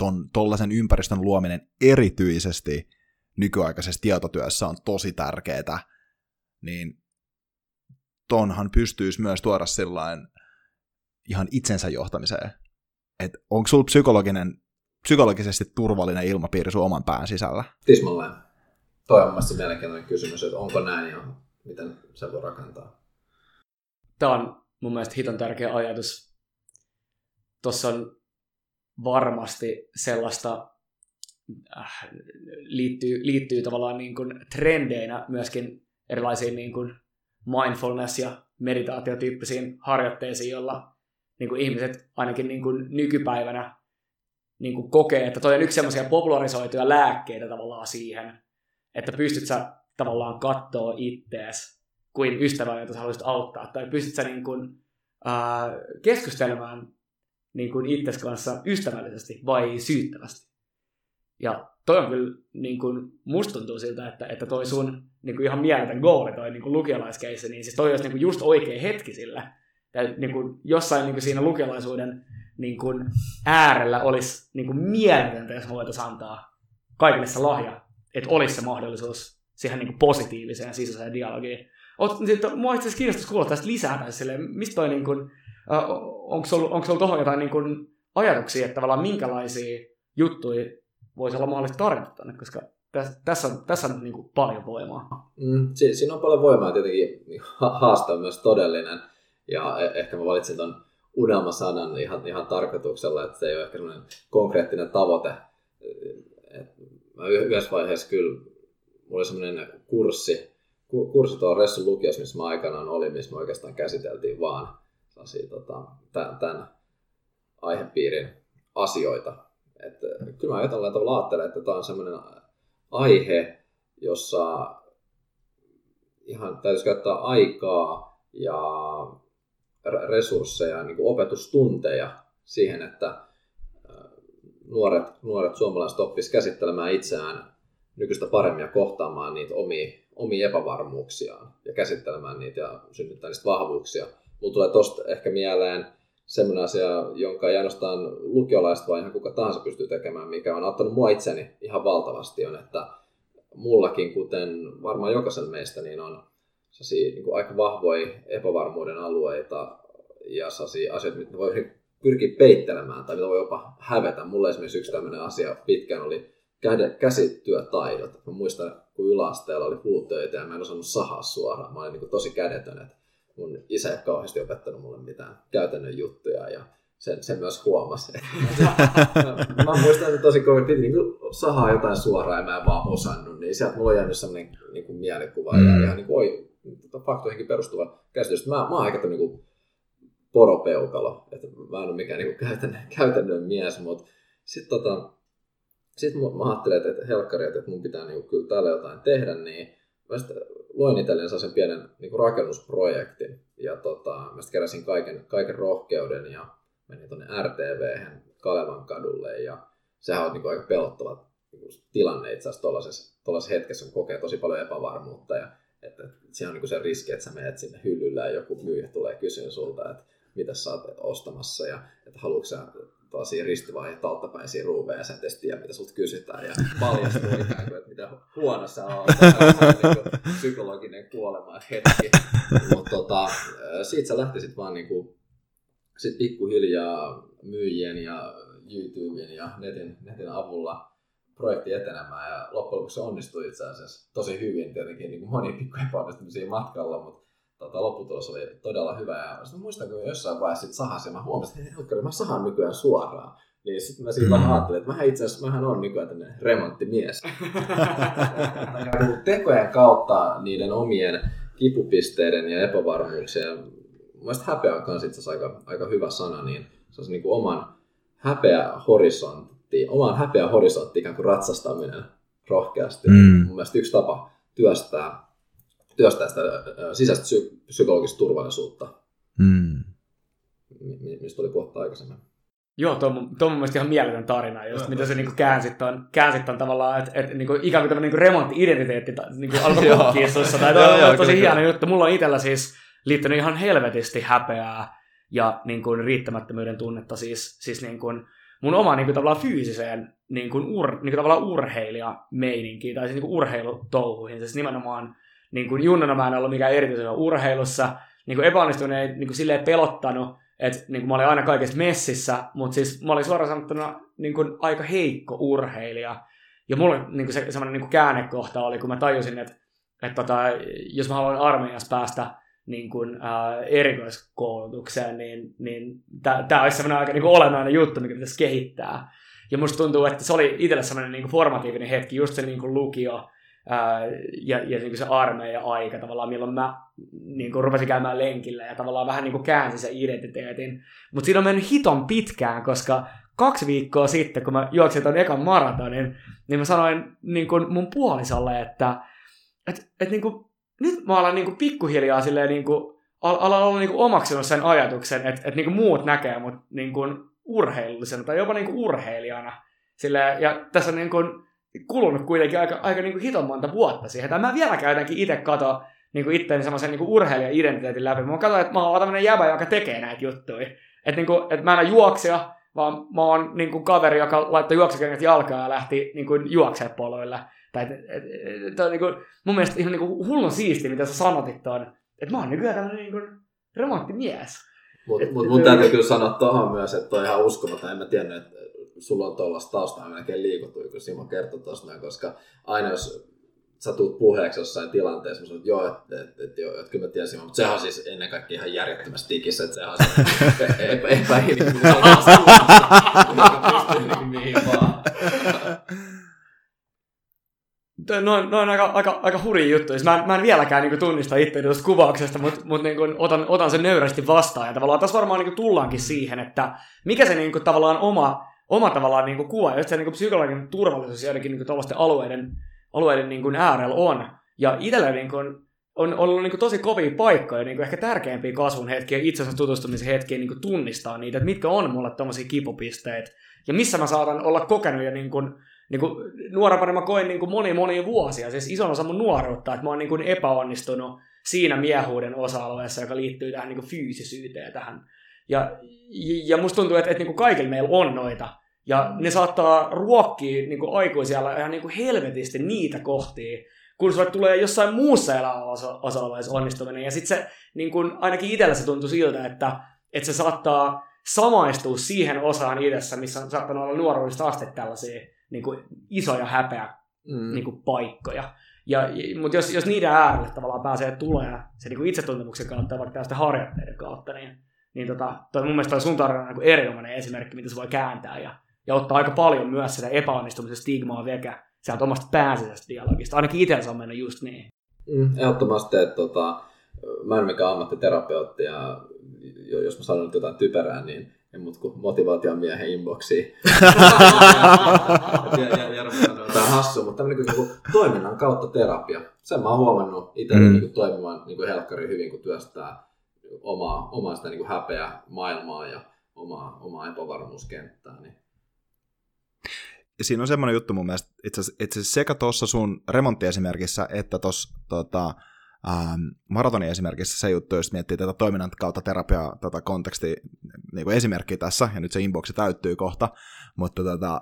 ton, tollaisen ympäristön luominen erityisesti nykyaikaisessa tietotyössä on tosi tärkeää, niin tonhan pystyisi myös tuoda sillain ihan itsensä johtamiseen. Että onko sulla psykologinen, psykologisesti turvallinen ilmapiiri sun oman pään sisällä? Tismalleen. Toi on mielestäni mielenkiintoinen kysymys, että onko näin ja miten se voi rakentaa. Tämä on mun mielestä hiton tärkeä ajatus. Tuossa on varmasti sellaista, äh, liittyy, liittyy tavallaan niin kuin trendeinä myöskin erilaisiin niin kuin mindfulness- ja meditaatiotyyppisiin harjoitteisiin, jolla niin kuin ihmiset ainakin niin kuin nykypäivänä niin kuin kokee, että toi on yksi semmoisia popularisoituja lääkkeitä tavallaan siihen, että pystyt sä tavallaan katsoa ittees kuin ystävä, jota sä haluaisit auttaa, tai pystyt sä niin kuin, ää, keskustelemaan niin kuin itses kanssa ystävällisesti vai syyttävästi. Ja toi on kyllä, niin kuin, musta tuntuu siltä, että, että toi sun niin kuin ihan mieletön goali, toi niin lukialaiskeissi, niin siis toi olisi niin kuin just oikea hetki sillä. Ja niin kuin, jossain niin kuin siinä lukialaisuuden niin kuin, äärellä olisi niin kuin mieletöntä, jos voitaisiin antaa kaikille se lahja, että olisi se mahdollisuus siihen niin kuin positiiviseen sisäiseen dialogiin. Oot, sit, mua itse asiassa kiinnostaisi kuulla tästä lisää, tai silleen, mistä toi, niin kuin, onko sulla tuohon jotain niin kuin, ajatuksia, että tavallaan minkälaisia juttuja voisi olla mahdollista tarjota tänne, koska tässä, tässä on, tässä on niin kuin paljon voimaa. Mm, si- siinä on paljon voimaa tietenkin haaste on myös todellinen. Ja e- ehkä mä valitsin ton unelmasanan ihan, ihan tarkoituksella, että se ei ole ehkä sellainen konkreettinen tavoite. Et mä yhdessä vaiheessa kyllä, mulla oli semmoinen kurssi, kurssi tuolla Ressun lukiossa, missä mä aikanaan olin, missä me oikeastaan käsiteltiin vaan tota, tämän aihepiirin asioita. Että kyllä mä jotain tavalla ajattelen, että tämä on semmoinen aihe, jossa ihan täytyisi käyttää aikaa ja resursseja, niin kuin opetustunteja siihen, että nuoret, nuoret suomalaiset oppisivat käsittelemään itseään nykyistä paremmin ja kohtaamaan niitä omia, omia epävarmuuksiaan ja käsittelemään niitä ja synnyttää niistä vahvuuksia. Mulla tulee tosta ehkä mieleen semmoinen asia, jonka ei ainoastaan lukiolaiset, vaan ihan kuka tahansa pystyy tekemään, mikä on auttanut mua itseni ihan valtavasti, on, että mullakin, kuten varmaan jokaisen meistä, niin on niin kuin aika vahvoja epävarmuuden alueita ja asioita, mitä voi pyrkiä peittelemään tai mitä voi jopa hävetä. Mulla esimerkiksi yksi tämmöinen asia pitkään oli käsityötaidot. Mä muistan, kun yläasteella oli puutöitä ja mä en osannut sahaa suoraan. Mä olin niin kuin tosi kädetön, että mun isä ei kauheasti opettanut mulle mitään käytännön juttuja ja sen, sen myös huomasi. <laughs> mä muistan, että tosi kovin piti niin sahaa jotain suoraan ja mä en vaan osannut, niin sieltä mulla on jäänyt sellainen niin kuin mielikuva mm. ja ihan niin kuin, oi, tota faktoihinkin perustuva käsitys. Mä, mä oon aika niin kuin, poropeukalo. Että mä en ole mikään niin käytännön, käytännön mies, mutta sitten tota, sit mä ajattelin, että helkkari, että mun pitää niin kyllä täällä jotain tehdä, niin mä sitten loin itselleen sen pienen niin kuin rakennusprojektin. Ja tota, mä sitten keräsin kaiken, kaiken rohkeuden ja menin tuonne RTV Kalevan kadulle. Ja sehän on niin kuin aika pelottava niin tilanne itse asiassa tuollaisessa hetkessä, kun kokee tosi paljon epävarmuutta. Ja että, että siinä on niin kuin se riski, että sä menet sinne hyllyllä ja joku myyjä tulee kysyä sulta, että mitä sä oot ostamassa ja että haluatko sä tosi ristivaiheet alttapäin siinä ruuveen ja sä et tiedä, mitä sulta kysytään ja paljastuu kuin, että mitä huono sä oot. Niin psykologinen kuolema hetki. Mutta tota, siitä sä lähtisit vaan niin kuin, sit pikkuhiljaa myyjien ja YouTuben ja netin, netin avulla projekti etenemään ja loppujen lopuksi se onnistui itse asiassa tosi hyvin, tietenkin niin kuin moni pikku epäonnistumisia matkalla, mutta tota, lopputulos oli todella hyvä. Ja mä muistan, kun jossain vaiheessa sit sahasin, mä huomasin, että hei, mä sahan nykyään suoraan. Niin sitten mä siitä mm. ajattelin, että mä itse asiassa mähän on nykyään tämmöinen remonttimies. <laughs> <laughs> Tekojen kautta niiden omien kipupisteiden ja epävarmuuksien, mielestäni häpeä on myös itse aika, aika hyvä sana, niin se on niin kuin oman häpeä horisontti, oman häpeä horisontti ikään kuin ratsastaminen rohkeasti. Mm. Mun mielestä yksi tapa työstää työstää sitä sisäistä psy- psykologista turvallisuutta, mm. mistä oli puhuttu aikaisemmin. Joo, tuo, tuo on mun mielestä ihan mieletön tarina, just mitä se niinku käänsit ton, käänsit ton tavallaan, että et, niinku, ikään kuin tämmöinen niinku remontti-identiteetti niinku alkoi <laughs> kukkia sussa. Tai toi on tosi hieno juttu. Mulla on itsellä siis liittynyt ihan helvetisti häpeää ja niin kuin, riittämättömyyden tunnetta siis, siis niin kuin, mun oma niin kuin, tavallaan fyysiseen niin kuin, ur, niin kuin, tavallaan urheilijameininkiin tai siis niin kuin, urheilutouhuihin. Siis nimenomaan niin kuin junnana mä en ollut mikään erityisen urheilussa, niin kuin epäonnistuminen ei niin kuin silleen pelottanut, että niin kuin mä olin aina kaikessa messissä, mutta siis mä olin suoraan sanottuna niin kuin aika heikko urheilija. Ja mulle niin kuin se semmoinen niin kuin käännekohta oli, kun mä tajusin, että, että tota, jos mä haluan armeijassa päästä niin kuin, ää, erikoiskoulutukseen, niin, niin tämä olisi semmoinen aika niin kuin olennainen juttu, mikä pitäisi kehittää. Ja musta tuntuu, että se oli itselle semmoinen niin kuin formatiivinen hetki, just se niin kuin lukio, ja, ja niin se armeija aika tavallaan, milloin mä niin kuin rupesin käymään lenkillä ja tavallaan vähän niin kuin käänsin sen identiteetin. Mutta siinä on mennyt hiton pitkään, koska kaksi viikkoa sitten, kun mä juoksin ton ekan maratonin, niin mä sanoin niin kuin mun puolisolle, että et, et niin kuin, nyt mä alan niin kuin pikkuhiljaa silleen niin kuin, al- alan olla niin kuin omaksunut sen ajatuksen, että, että niin kuin muut näkee mut niin kuin urheilullisena tai jopa niin kuin urheilijana. Silleen, ja tässä on niin kuin, kulunut kuitenkin aika, aika niin kuin hiton monta vuotta siihen. Tai mä vieläkään jotenkin itse kato niin itteeni semmoisen niin urheilija-identiteetin läpi. Mä katsoin, että mä oon tämmöinen jäbä, joka tekee näitä juttuja. Että, niin kuin, että mä en ole juoksija, vaan mä oon niin kuin kaveri, joka laittoi juoksukengät jalkaa ja lähti niin kuin juoksemaan poloille. Tai, et, et, et, et, niin kuin, mun mielestä ihan niin kuin hullun siisti, mitä sä sanotit tuon. Että mä oon nykyään tämmöinen niin kuin remonttimies. Mutta mut, mun täytyy kyllä sanoa tuohon myös, että on ihan uskomaton. En mä tiennyt, että sulla on tuollaista taustaa melkein liikuttu, kun Simo kertoi tuosta koska aina jos sä tuut puheeksi jossain tilanteessa, mä että joo, että et, et, joo, että kyllä mä tiesin, mutta sehän on siis ennen kaikkea ihan järjettömässä tikissä, että sehän on se <laughs> epäinhimillinen joka pystyy mihin vaan. Noin, noin aika, aika, aika hurja juttu. Siis mä, en, mä en vieläkään niin kuin, tunnista itseäni tuosta kuvauksesta, mutta mut, niin kuin, otan, otan sen nöyrästi vastaan. Ja tavallaan tässä varmaan niin kuin, tullaankin siihen, että mikä se niin kuin, tavallaan oma oma tavallaan niin kuin kuva, ja se niin kuin psykologinen turvallisuus joidenkin niin kuin alueiden, alueiden niin kuin äärellä on. Ja itsellä niin kuin, on ollut niin kuin tosi kovia paikkoja, niin kuin ehkä tärkeimpiä kasvun hetkiä, itsensä tutustumisen hetkiä niin kuin tunnistaa niitä, että mitkä on mulle tommosia kipupisteet, ja missä mä saatan olla kokenut jo niin kuin, niin kuin nuorempana mä koin niin kuin moni moni vuosia, siis ison osa mun nuoruutta, että mä oon niin kuin epäonnistunut siinä miehuuden osa-alueessa, joka liittyy tähän niin kuin fyysisyyteen tähän. Ja, ja musta tuntuu, että, että niin kuin kaikilla meillä on noita ja ne saattaa ruokkia niin kuin aikuisia ihan niin kuin helvetisti niitä kohtia, kun sulle tulee jossain muussa elämäosalla onnistuminen. Ja sitten se, niin kuin, ainakin itsellä se tuntui siltä, että, että se saattaa samaistua siihen osaan idessä, missä on saattanut olla nuoruudesta asti tällaisia niin kuin, isoja häpeä mm. niin kuin, paikkoja. Ja, mutta jos, jos niiden äärelle tavallaan pääsee tulee se niin kuin itsetuntemuksen kautta ja vaikka tästä harjoitteiden kautta, niin, niin tota, toi mun mielestä toi sun tarina on niin erinomainen esimerkki, mitä se voi kääntää ja ja ottaa aika paljon myös sitä epäonnistumisen stigmaa vekä sieltä omasta pääsisestä dialogista. Ainakin itsellä on mennyt just niin. Mm, ehdottomasti, että tota, mä en mikään ammattiterapeutti ja jos mä sanon nyt jotain typerää, niin en mut kuin motivaation miehen inboxiin. <laughs> Tämä on hassu, mutta tämmöinen niin kuin toiminnan kautta terapia. Sen mä oon huomannut itse mm. niin toimimaan niin kuin helkkari hyvin, kun työstää omaa, omaa sitä niin kuin häpeä maailmaa ja omaa, omaa epävarmuuskenttää. Niin. Siinä on semmoinen juttu mun mielestä, itse asiassa sekä tuossa sun remonttiesimerkissä, että tuossa tota, ähm, maratonin esimerkissä se juttu, jos miettii tätä toiminnan kautta terapiaa tätä konteksti niin esimerkki tässä, ja nyt se inboxi täyttyy kohta, mutta tota,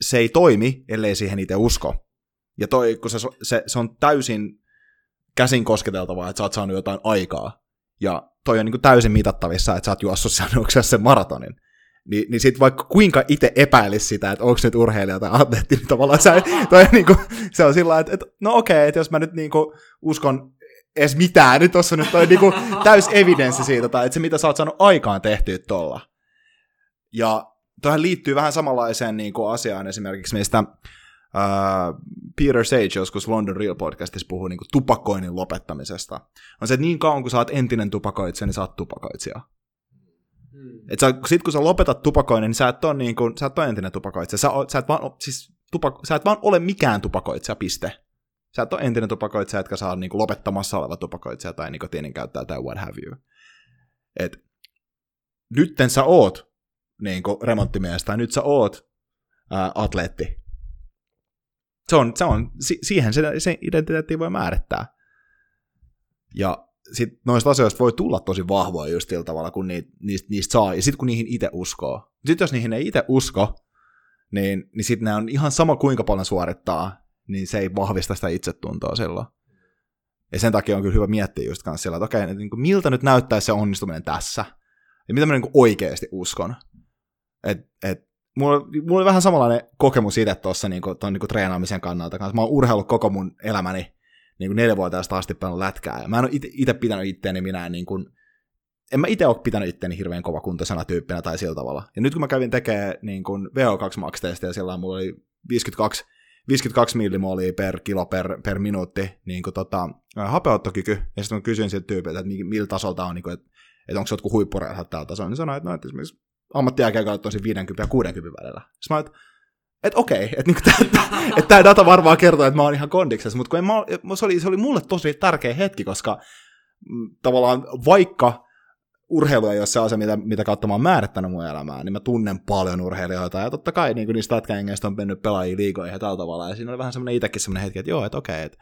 se ei toimi, ellei siihen itse usko. Ja toi, kun se, se, se on täysin käsin kosketeltavaa, että sä oot saanut jotain aikaa, ja toi on niin kuin täysin mitattavissa, että sä oot juossut sen <laughs> maratonin niin, niin sitten vaikka kuinka itse epäilisi sitä, että onko nyt urheilija tai atleetti, niin tavallaan se, toi, niin kuin, se on sillä että, että no okei, että jos mä nyt niin kuin, uskon edes mitään, nyt tuossa nyt toi niin kuin, täys evidenssi siitä, tai että se mitä sä oot saanut aikaan tehtyä tuolla. Ja tähän liittyy vähän samanlaiseen niin kuin, asiaan esimerkiksi, mistä uh, Peter Sage joskus London Real podcastissa puhuu niin kuin, tupakoinnin lopettamisesta. On se, että niin kauan kun sä oot entinen tupakoitsija, niin sä oot tupakoitsija. Et sä, sit kun sä lopetat tupakoinnin, niin sä et ole, niin kuin, sä et ole entinen tupakoitsija. Sä, sä, et vaan, siis, tupak, sä et vaan ole mikään tupakoitsija, piste. Sä et ole entinen tupakoitsija, etkä saa niin kuin, lopettamassa oleva tupakoitsija tai nikotiinin käyttäjä tai what have you. Et, nytten sä oot niin kuin, remonttimies tai nyt sä oot ää, atleetti. Se on, se on, si- siihen se, se identiteetti voi määrittää. Ja sit noista asioista voi tulla tosi vahvoja just sillä tavalla, kun niitä, niistä, niistä saa, ja sitten kun niihin itse uskoo. Sitten jos niihin ei itse usko, niin, niin sitten ne on ihan sama kuinka paljon suorittaa, niin se ei vahvista sitä itsetuntoa silloin. Ja sen takia on kyllä hyvä miettiä just kanssa sillä, että okei, niin kuin, miltä nyt näyttäisi se onnistuminen tässä, ja mitä mä niin oikeasti uskon. Et, et, mulla, mulla oli vähän samanlainen kokemus itse tuossa niin kuin, niin kuin treenaamisen kannalta. Mä oon urheillut koko mun elämäni niin kuin neljävuotiaasta asti pelannut lätkää. Ja mä en ole itse pitänyt itteeni minä niin kuin, en mä itse ole pitänyt itteeni hirveän kovakuntoisena tyyppinä tai sillä tavalla. Ja nyt kun mä kävin tekemään niin kuin VO2 max ja sillä mulla oli 52, 52 millimolia per kilo per, per minuutti niin kuin tota, hapeuttokyky, ja sitten mä kysyin siltä tyypiltä, että millä tasolta on, niin kuin, että, että onko se jotkut huippurehdat tällä tasolla, niin sanoin, että, no, että esimerkiksi ammattiaikeikalla on 50 ja 60 välillä. Sitten mä että että okei, että niinku <laughs> et tämä data varmaan kertoo, että mä oon ihan kondiksessa, mutta kun mä, se, oli, se oli mulle tosi tärkeä hetki, koska mm, tavallaan vaikka urheilu ei ole se asia, mitä, mitä kautta mä oon määrittänyt mun elämää, niin mä tunnen paljon urheilijoita, ja totta kai niin niistä lätkäjengeistä on mennyt pelaajia liigoihin ja tällä tavalla, ja siinä oli vähän semmoinen itsekin semmoinen hetki, että joo, että okei, että,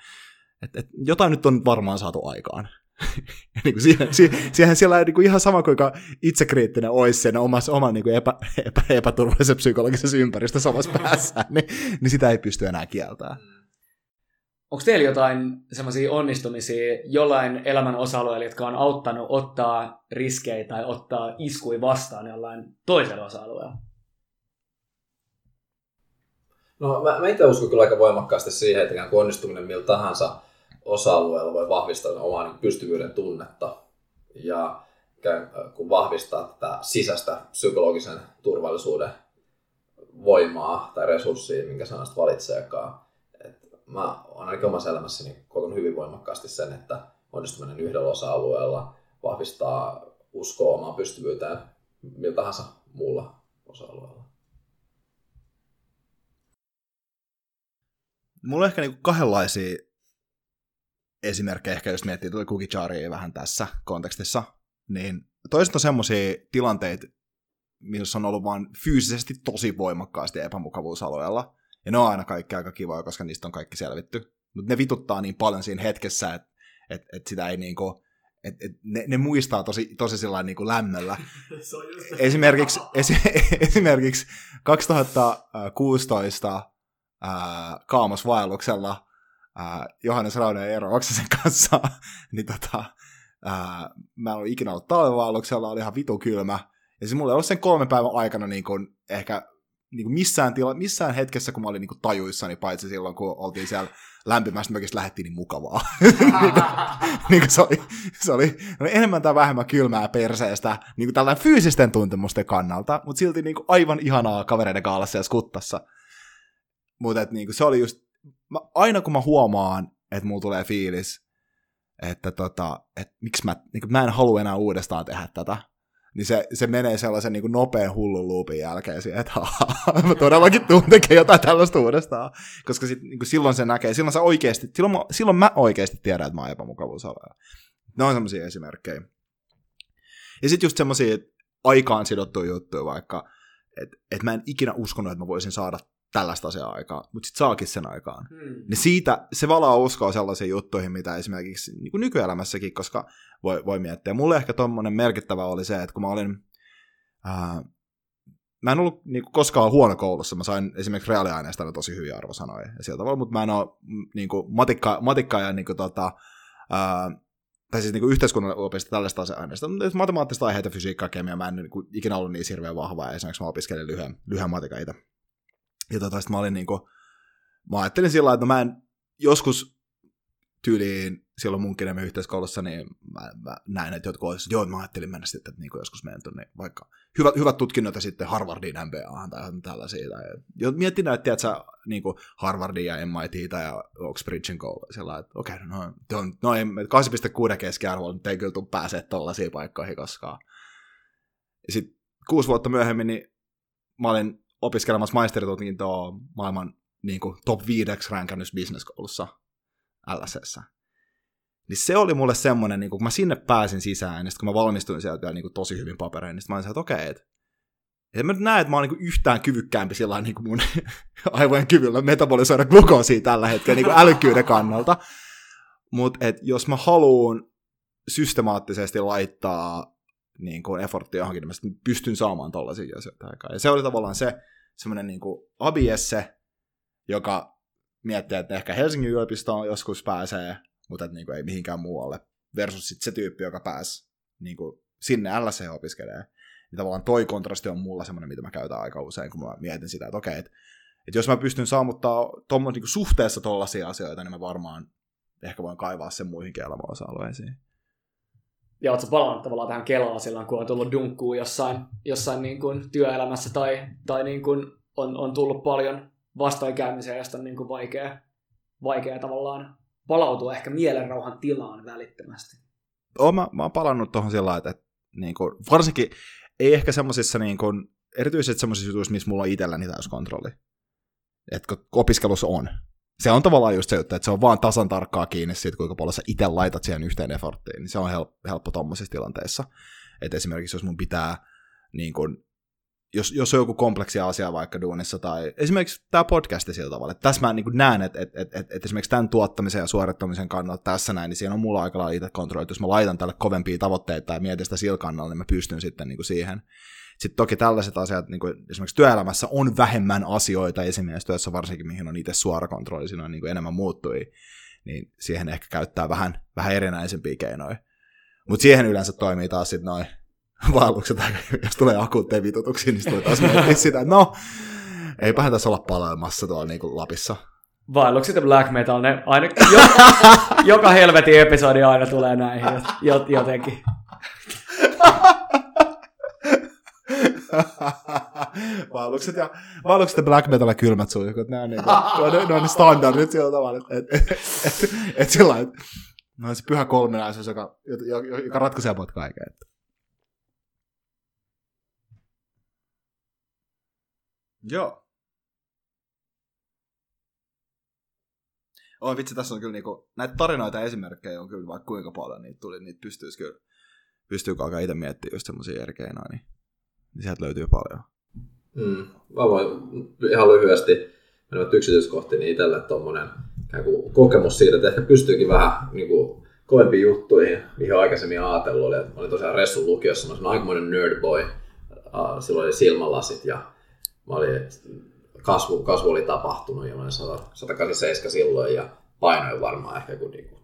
että, että jotain nyt on varmaan saatu aikaan <laughs> niin kuin siihen, siihen, siihen siellä on niin kuin ihan sama kuinka itsekriittinen olisi sen omassa, oman niin kuin epä, epä, epäturvallisen psykologisessa ympäristössä samassa <laughs> päässä, niin, niin sitä ei pysty enää kieltämään. Onko teillä jotain semmoisia onnistumisia jollain elämän osa-alueella, jotka on auttanut ottaa riskejä tai ottaa iskui vastaan jollain toisella osa-alueella? No mä, mä itse uskon kyllä aika voimakkaasti siihen, että onnistuminen millä tahansa – osa-alueella voi vahvistaa omaa niin pystyvyyden tunnetta ja kun vahvistaa tätä sisäistä psykologisen turvallisuuden voimaa tai resurssia, minkä sanasta valitseekaan. Et mä olen ainakin omassa elämässäni kokonut hyvin voimakkaasti sen, että onnistuminen yhdellä osa-alueella vahvistaa uskoa omaan pystyvyyteen millä tahansa muulla osa-alueella. Mulla on ehkä niinku kahdenlaisia esimerkkejä ehkä, jos miettii tuota Kukicharia vähän tässä kontekstissa, niin toiset on semmoisia tilanteita, missä on ollut vaan fyysisesti tosi voimakkaasti epämukavuusalueella, ja ne on aina kaikki aika kivoja, koska niistä on kaikki selvitty. Mutta ne vituttaa niin paljon siinä hetkessä, että et, et sitä ei niinku, et, et ne, ne, muistaa tosi, tosi sillä niinku lämmöllä. <laughs> esimerkiksi, esi, <laughs> esimerkiksi 2016 ää, Kaamosvaelluksella Johannes Raunen ja Eero Oksasen <laughs> kanssa, niin tota, mä en ollut ikinä ollut talvivaalluksella, oli ihan vitu kylmä. Ja se mulla ei ollut sen kolmen päivän aikana niin kuin, ehkä niin kuin missään, tila, missään hetkessä, kun mä olin niin kuin tajuissani, paitsi silloin, kun oltiin siellä lämpimästä mökistä lähettiin niin mukavaa. <laughs> niin kuin, niin se, oli, se, oli, enemmän tai vähemmän kylmää perseestä niin kuin tällainen fyysisten tuntemusten kannalta, mutta silti niin kuin aivan ihanaa kavereiden kaalassa ja skuttassa. Mutta niin se oli just mä, aina kun mä huomaan, että mulla tulee fiilis, että, tota, että miksi mä, niin mä en halua enää uudestaan tehdä tätä, niin se, se menee sellaisen niin nopean hullun loopin jälkeen siihen, että mä todellakin tuun tekemään jotain tällaista uudestaan. Koska sit, niin silloin se näkee, silloin, sä oikeasti, silloin, mä, silloin mä oikeasti tiedän, että mä oon epämukavuusalueella. Ne on semmoisia esimerkkejä. Ja sitten just semmoisia aikaan sidottuja juttuja vaikka, että et mä en ikinä uskonut, että mä voisin saada tällaista asiaa aikaa, mutta sitten saakin sen aikaan. Hmm. Niin siitä se valaa uskoa sellaisiin juttuihin, mitä esimerkiksi niin kuin nykyelämässäkin, koska voi, voi miettiä. Mulle ehkä tuommoinen merkittävä oli se, että kun mä olin, ää, mä en ollut niin kuin, koskaan huono koulussa, mä sain esimerkiksi reaaliaineista tosi hyviä arvosanoja ja sieltä tavalla, mutta mä en ole niin kuin, matikka, matikka ja niin kuin, tota, ää, tai siis niin yhteiskunnan opista tällaista aineista, mutta matemaattista aiheita, fysiikkaa, kemiaa, mä en niin kuin, ikinä ollut niin hirveän vahva, ja esimerkiksi mä opiskelin lyhyen, lyhyen matikan itse. Ja tota, sitten mä olin niin kuin, mä ajattelin sillä että no mä en joskus tyyliin silloin mun kirjamme yhteiskoulussa, niin mä, mä näin, että jotkut olisivat, joo, mä ajattelin mennä sitten, että niin joskus menen tuonne vaikka hyvät, hyvät tutkinnot ja sitten Harvardin MBAhan tai tällaisia. Tai, mietin näitä, tiedätkö, niin kuin Harvardin ja MIT ja Oxbridgein koulu, sillä että okei, okay, no, no, no 8,6 keskiarvoa, mutta ei kyllä tule pääsee tuollaisiin paikkoihin koskaan. Ja sitten kuusi vuotta myöhemmin, niin mä olin opiskelemassa maisteritutkintoa maailman niin kuin, top 5 ränkännyt bisneskoulussa LSS. Niin se oli mulle semmoinen, niin kun mä sinne pääsin sisään, ja kun mä valmistuin sieltä vielä niin kuin, tosi hyvin paperein, niin mä olin että okei, okay, että en mä nyt näe, että mä oon niin yhtään kyvykkäämpi sillä niin mun <laughs> aivojen kyvyllä metabolisoida glukoosia tällä hetkellä niin älykkyyden kannalta. Mutta jos mä haluan systemaattisesti laittaa niin kuin efforttia johonkin, niin mä pystyn saamaan tollaisia asioita aikaan. Ja se oli tavallaan se semmoinen niin kuin abiesse, joka miettii, että ehkä Helsingin yliopistoon joskus pääsee, mutta että niin kuin ei mihinkään muualle. Versus sit se tyyppi, joka pääsi niin kuin sinne LSE opiskelee. Niin tavallaan toi kontrasti on mulla semmoinen, mitä mä käytän aika usein, kun mä mietin sitä, että okei, että, että jos mä pystyn saamuttaa tommos, niin suhteessa tollaisia asioita, niin mä varmaan ehkä voin kaivaa sen muihinkin elämäosa-alueisiin. Ja ootko palannut tavallaan tähän Kelaan silloin, kun on tullut dunkkuun jossain, jossain niin kuin työelämässä tai, tai niin kuin on, on tullut paljon vastoinkäymisiä, josta on niin kuin vaikea, vaikea tavallaan palautua ehkä mielenrauhan tilaan välittömästi. Oon mä, mä oon palannut tuohon sillä että, että niin kuin, varsinkin ei ehkä semmoisissa niin kuin, erityisesti semmoisissa jutuissa, missä mulla on itselläni kontrolli. Että opiskelussa on. Se on tavallaan just se että se on vaan tasan tarkkaa kiinni siitä, kuinka paljon sä itse laitat siihen yhteen efforttiin. Niin se on helppo, helppo tuommoisissa tilanteissa. Että esimerkiksi jos mun pitää niin kuin, jos, jos on joku kompleksi asia vaikka duunissa, tai esimerkiksi tämä podcasti sillä tavalla, että tässä mä niin näen, että, että, että, että, että esimerkiksi tämän tuottamisen ja suorittamisen kannalta tässä näin, niin siinä on mulla aika lailla itse kontrolli, että jos mä laitan tälle kovempia tavoitteita ja mietin sitä sillä kannalla, niin mä pystyn sitten niin siihen. Sitten toki tällaiset asiat, niin kuin esimerkiksi työelämässä on vähemmän asioita esimiestyössä, varsinkin mihin on itse suora kontrolli, siinä on niin kuin enemmän muuttui, niin siihen ehkä käyttää vähän, vähän erinäisempiä keinoja. Mutta siihen yleensä toimii taas sitten noin <laughs> vaellukset, jos tulee akuutteja vitutuksia, niin tulee taas miettiä sitä, että no, eipähän tässä olla palaamassa tuolla niin kuin Lapissa. Vaellukset ja black metal, ne aina, jo, <laughs> joka helvetin episodi aina tulee näihin jotenkin. Vaellukset ja, vaellukset ja black metal ja kylmät suihkut, nämä on, niin, ne, ne on standardit sillä tavalla, että et, et, et, et sillä että no se pyhä kolminaisuus, joka, joka, joka ratkaisee mut kaiken. Että. Joo. Oi vitsi, tässä on kyllä niinku, näitä tarinoita ja esimerkkejä on kyllä vaikka kuinka paljon niitä tuli, niitä pystyisi kyllä, pystyy alkaa itse miettimään just semmoisia eri keinoja, niin, niin sieltä löytyy paljon. Mm. Mä voin ihan lyhyesti mennä yksityiskohtiin, niin itselle tuommoinen kokemus siitä, että ehkä pystyykin vähän niin kuin, kovempiin juttuihin, mihin aikaisemmin ajatellut oli. Mä olin tosiaan Ressun lukiossa, mä olin aikamoinen nerdboy. Silloin oli silmälasit ja mä olin, kasvu, kasvu oli tapahtunut ja mä olin 187 silloin ja painoin varmaan ehkä kuin, niin kuin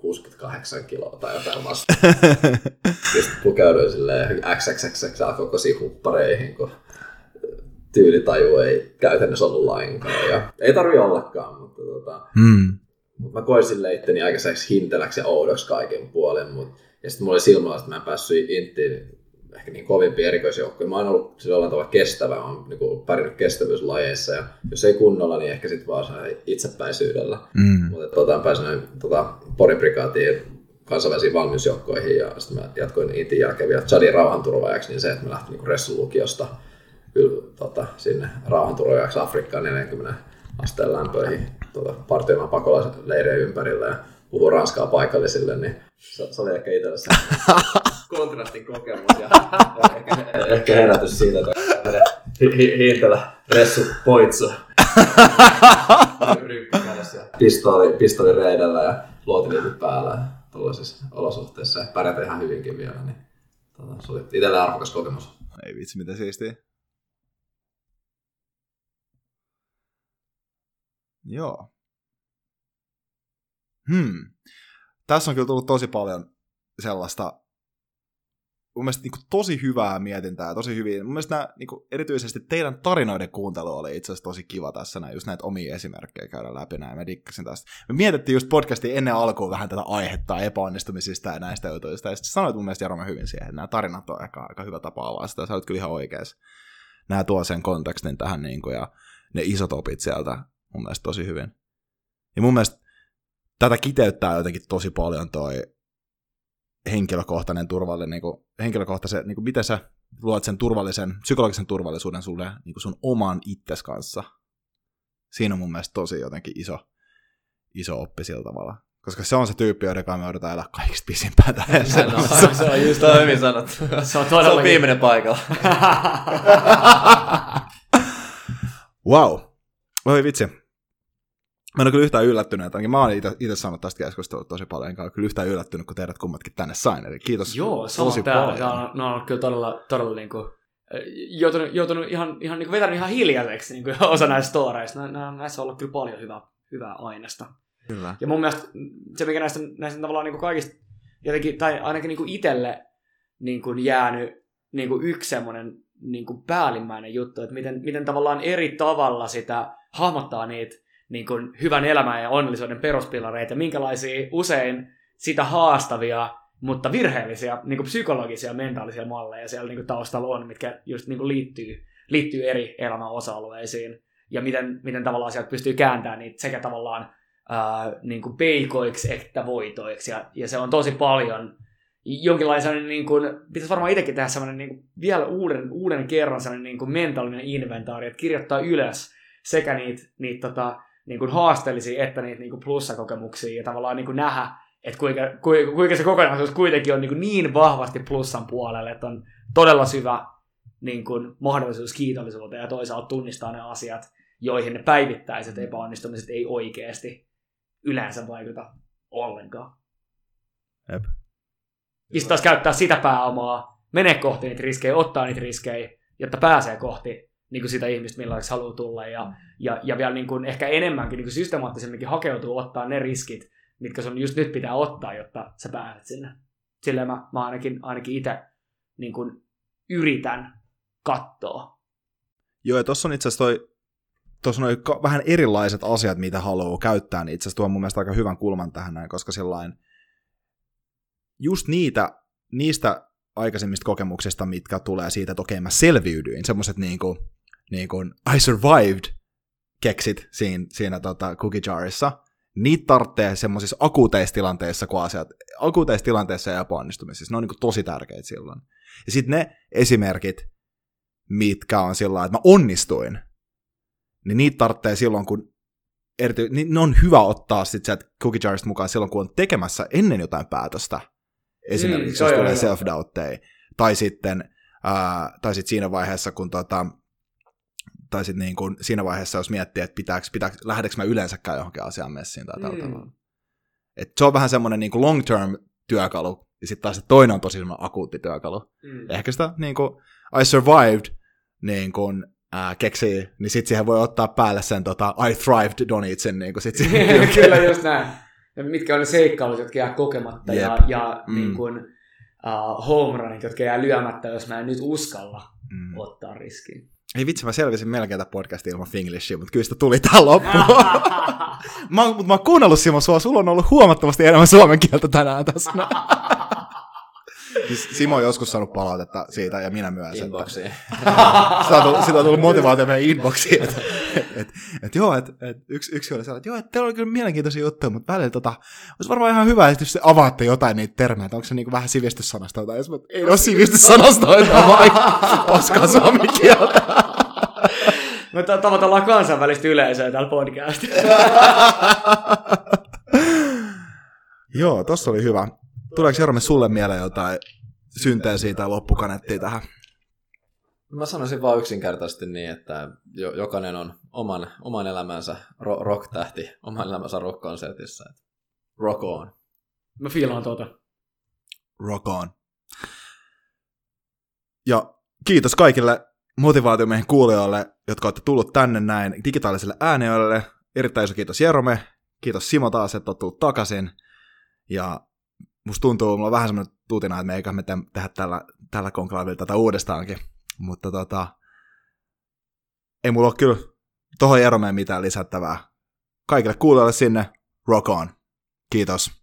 68 kiloa tai jotain vasta. Sitten pukeuduin silleen XXXX kokoisiin huppareihin, kun tyylitaju ei käytännössä ollut lainkaan. Ja ei tarvi ollakaan, mutta tota, mm. Mut mä koin sille itteni aika hinteläksi ja oudoksi kaiken puolen. Mut, ja sitten mulla oli silmällä, että mä en päässyt inttiin ehkä niin kovimpia erikoisjoukkoja. Mä oon ollut sillä tavalla kestävä, mä oon niin pärjännyt kestävyyslajeissa ja jos ei kunnolla, niin ehkä sitten vaan itsepäisyydellä. Mm. Mutta tota, pääsin tota, Porin prikaatiin kansainvälisiin valmiusjoukkoihin ja sitten mä jatkoin Intin jälkeen vielä Chadin rauhanturvaajaksi, niin se, että mä lähtin niin Ressun lukiosta kyllä, tota, sinne rauhanturvaajaksi Afrikkaan 40 asteen lämpöihin tota, partioimaan pakolaisleirien ympärillä ja puhuu ranskaa paikallisille, niin se, se oli ehkä itselle se <laughs> kontrastin kokemus ja, ja ehkä, ehkä herätys siitä, että hiintellä ressu poitsu. Ja pistoli, pistoli reidellä ja luotiliivit päällä tuollaisissa olosuhteissa ja pärjätä ihan hyvinkin vielä, niin tota, se oli itselle arvokas kokemus. Ei vitsi, mitä siistiä. Joo. Hmm. Tässä on kyllä tullut tosi paljon sellaista mun mielestä niin kuin, tosi hyvää mietintää tosi hyviä. Mun mielestä nämä, niin kuin, erityisesti teidän tarinoiden kuuntelu oli itse asiassa tosi kiva tässä, näin, just näitä omia esimerkkejä käydä läpi näin. Mä dikkasin tästä. Me mietittiin just podcastiin ennen alkuun vähän tätä aihetta epäonnistumisista ja näistä jutuista. Ja sitten sanoit mun mielestä Jarome hyvin siihen, että nämä tarinat on aika, aika hyvä tapa avaa sitä. Sä olet kyllä ihan oikeassa. Nämä tuo sen kontekstin tähän niin kuin, ja ne isot opit sieltä mun mielestä tosi hyvin. Ja mun mielestä tätä kiteyttää jotenkin tosi paljon toi henkilökohtainen turvallinen, niin kuin, henkilökohtaisen, niin kuin, miten sä luot sen turvallisen, psykologisen turvallisuuden sulle niin kuin sun oman itses kanssa. Siinä on mun mielestä tosi jotenkin iso, iso oppi sillä tavalla. Koska se on se tyyppi, joiden kanssa me odotetaan elää kaikista pisimpään tähän. No, <laughs> se on just toi hyvin sanottu. Se on, se on viimeinen paikalla. <laughs> wow. Oi vitsi. Mä en ole kyllä yhtään yllättynyt, että mä oon itse saanut tästä keskustelua tosi paljon, enkä ole kyllä yhtään yllättynyt, kun teidät kummatkin tänne sain. Eli kiitos Joo, tosi täällä. paljon. Ne on kyllä todella, todella niin kuin, joutunut, joutunut ihan, ihan niin kuin vetänyt ihan hiljaiseksi niin kuin <laughs> osa näistä storeista. Nä, näissä on ollut kyllä paljon hyvää, hyvää aineesta. Kyllä. Ja mun mielestä se, mikä näistä, näistä tavallaan niin kuin kaikista, jotenkin, tai ainakin niin kuin itselle niin kuin jäänyt niin kuin yksi semmoinen niin kuin päällimmäinen juttu, että miten, miten tavallaan eri tavalla sitä hahmottaa niitä niin kuin hyvän elämän ja onnellisuuden peruspilareita minkälaisia usein sitä haastavia, mutta virheellisiä niin kuin psykologisia mentaalisia malleja siellä niin kuin taustalla on, mitkä just niin kuin liittyy, liittyy eri elämän osa-alueisiin. Ja miten, miten tavallaan sieltä pystyy kääntämään niitä sekä tavallaan ää, niin kuin peikoiksi että voitoiksi. Ja, ja se on tosi paljon. Jonkinlainen, niin kuin, pitäisi varmaan itsekin tehdä sellainen niin kuin, vielä uuden, uuden kerran sellainen niin kuin mentaalinen inventaari, että kirjoittaa ylös sekä niitä, niitä tota, niin kuin haasteellisia että niitä niin kuin plussakokemuksia ja tavallaan niin kuin nähdä, että kuinka, kuinka, kuinka se kokonaisuus kuitenkin on niin, kuin niin vahvasti plussan puolelle, että on todella syvä niin kuin mahdollisuus kiitollisuuteen ja toisaalta tunnistaa ne asiat, joihin ne päivittäiset epäonnistumiset ei oikeasti yleensä vaikuta ollenkaan. Jep. Ja taas käyttää sitä pääomaa, menee kohti niitä riskejä, ottaa niitä riskejä, jotta pääsee kohti niin kuin sitä ihmistä, millaiseksi haluaa tulla, ja, mm. ja, ja vielä niin kuin ehkä enemmänkin niin kuin systemaattisemminkin hakeutuu ottaa ne riskit, mitkä sun just nyt pitää ottaa, jotta sä pääset sinne. Silleen mä, mä ainakin, ainakin itse niin kuin yritän katsoa. Joo, ja tuossa on itse asiassa toi, tuossa on vähän erilaiset asiat, mitä haluaa käyttää, niin itse asiassa tuo on mun mielestä aika hyvän kulman tähän näin, koska sellainen, just niitä, niistä aikaisemmista kokemuksista, mitkä tulee siitä, että okei, mä selviydyin, semmoiset niin kuin, niin kuin I survived keksit siinä, siinä tota, cookie jarissa, niitä tarvitsee semmoisissa akuuteissa tilanteissa, kun asiat, akuuteissa tilanteissa ja epäonnistumisissa, ne on niin kuin tosi tärkeitä silloin. Ja sitten ne esimerkit, mitkä on sillä että mä onnistuin, niin niitä tarvitsee silloin, kun erity, niin ne on hyvä ottaa sitten sieltä cookie jarista mukaan silloin, kun on tekemässä ennen jotain päätöstä. Esimerkiksi, mm, jos tulee self-doubtteja. Tai sitten, ää, tai sitten siinä vaiheessa, kun tota, tai sitten niin kuin siinä vaiheessa, jos miettii, että pitääkö, pitääkö, lähdekö mä yleensäkään johonkin asiaan messiin tai tällä mm. tavalla. Et se on vähän semmoinen niin long-term työkalu, ja sitten taas se toinen on tosi semmoinen akuutti työkalu. Mm. Ehkä sitä niin kuin, I survived niin kuin, ää, keksii, niin sitten siihen voi ottaa päälle sen tota, I thrived Donitsin. Niin kuin sit <laughs> siihen. Kyllä just näin. Ja mitkä on ne seikkailut, jotka jää kokematta, yep. ja, ja mm. niin kuin, uh, home runit, jotka jää lyömättä, jos mä en nyt uskalla mm. ottaa riskiä. Ei vitsi, mä selvisin melkein tätä podcastia ilman Finglishia, mutta kyllä sitä tuli tähän loppuun. <laughs> mä, mutta mä oon kuunnellut Simo sua, sulla on ollut huomattavasti enemmän suomen kieltä tänään tässä. <laughs> Siis Simo on joskus saanut palautetta siitä, ja minä myös. Inboxiin. Että, <laughs> sitä, on tullut, sitä on tullut motivaatio meidän inboxiin. Että et, et, joo, että et, yksi, yksi oli sellainen, että joo, että teillä oli kyllä mielenkiintoisia juttuja, mutta välillä tota, olisi varmaan ihan hyvä, että jos te avaatte jotain niitä termejä, että onko se niinku vähän sivistyssanasta jotain. Jos mä, ei ole sivistyssanasta, että vaan paskaa suomikieltä. <laughs> Me ta- tavoitellaan kansainvälistä yleisöä tällä podcastilla. <laughs> Joo, tossa oli hyvä. Tuleeko Jerome sulle mieleen jotain synteesiä tai loppukanettia tähän? Mä sanoisin vaan yksinkertaisesti niin, että jo, jokainen on oman, oman elämänsä ro- rock-tähti, oman elämänsä rock-konsertissa. Rock on. Mä fiilaan tuota. Rock on. Ja kiitos kaikille motivaatiomiehen kuulijoille, jotka olette tullut tänne näin digitaaliselle ääniölle. Erittäin iso kiitos Jerome. Kiitos Simo taas, että olet tullut takaisin. Ja musta tuntuu, mulla on vähän semmoinen tuutina, että me eikä me te- tehdä tällä, tällä konklaavilla tätä uudestaankin. Mutta tota, ei mulla ole kyllä tohon Jeromeen mitään lisättävää. Kaikille kuulijoille sinne, rock on. Kiitos.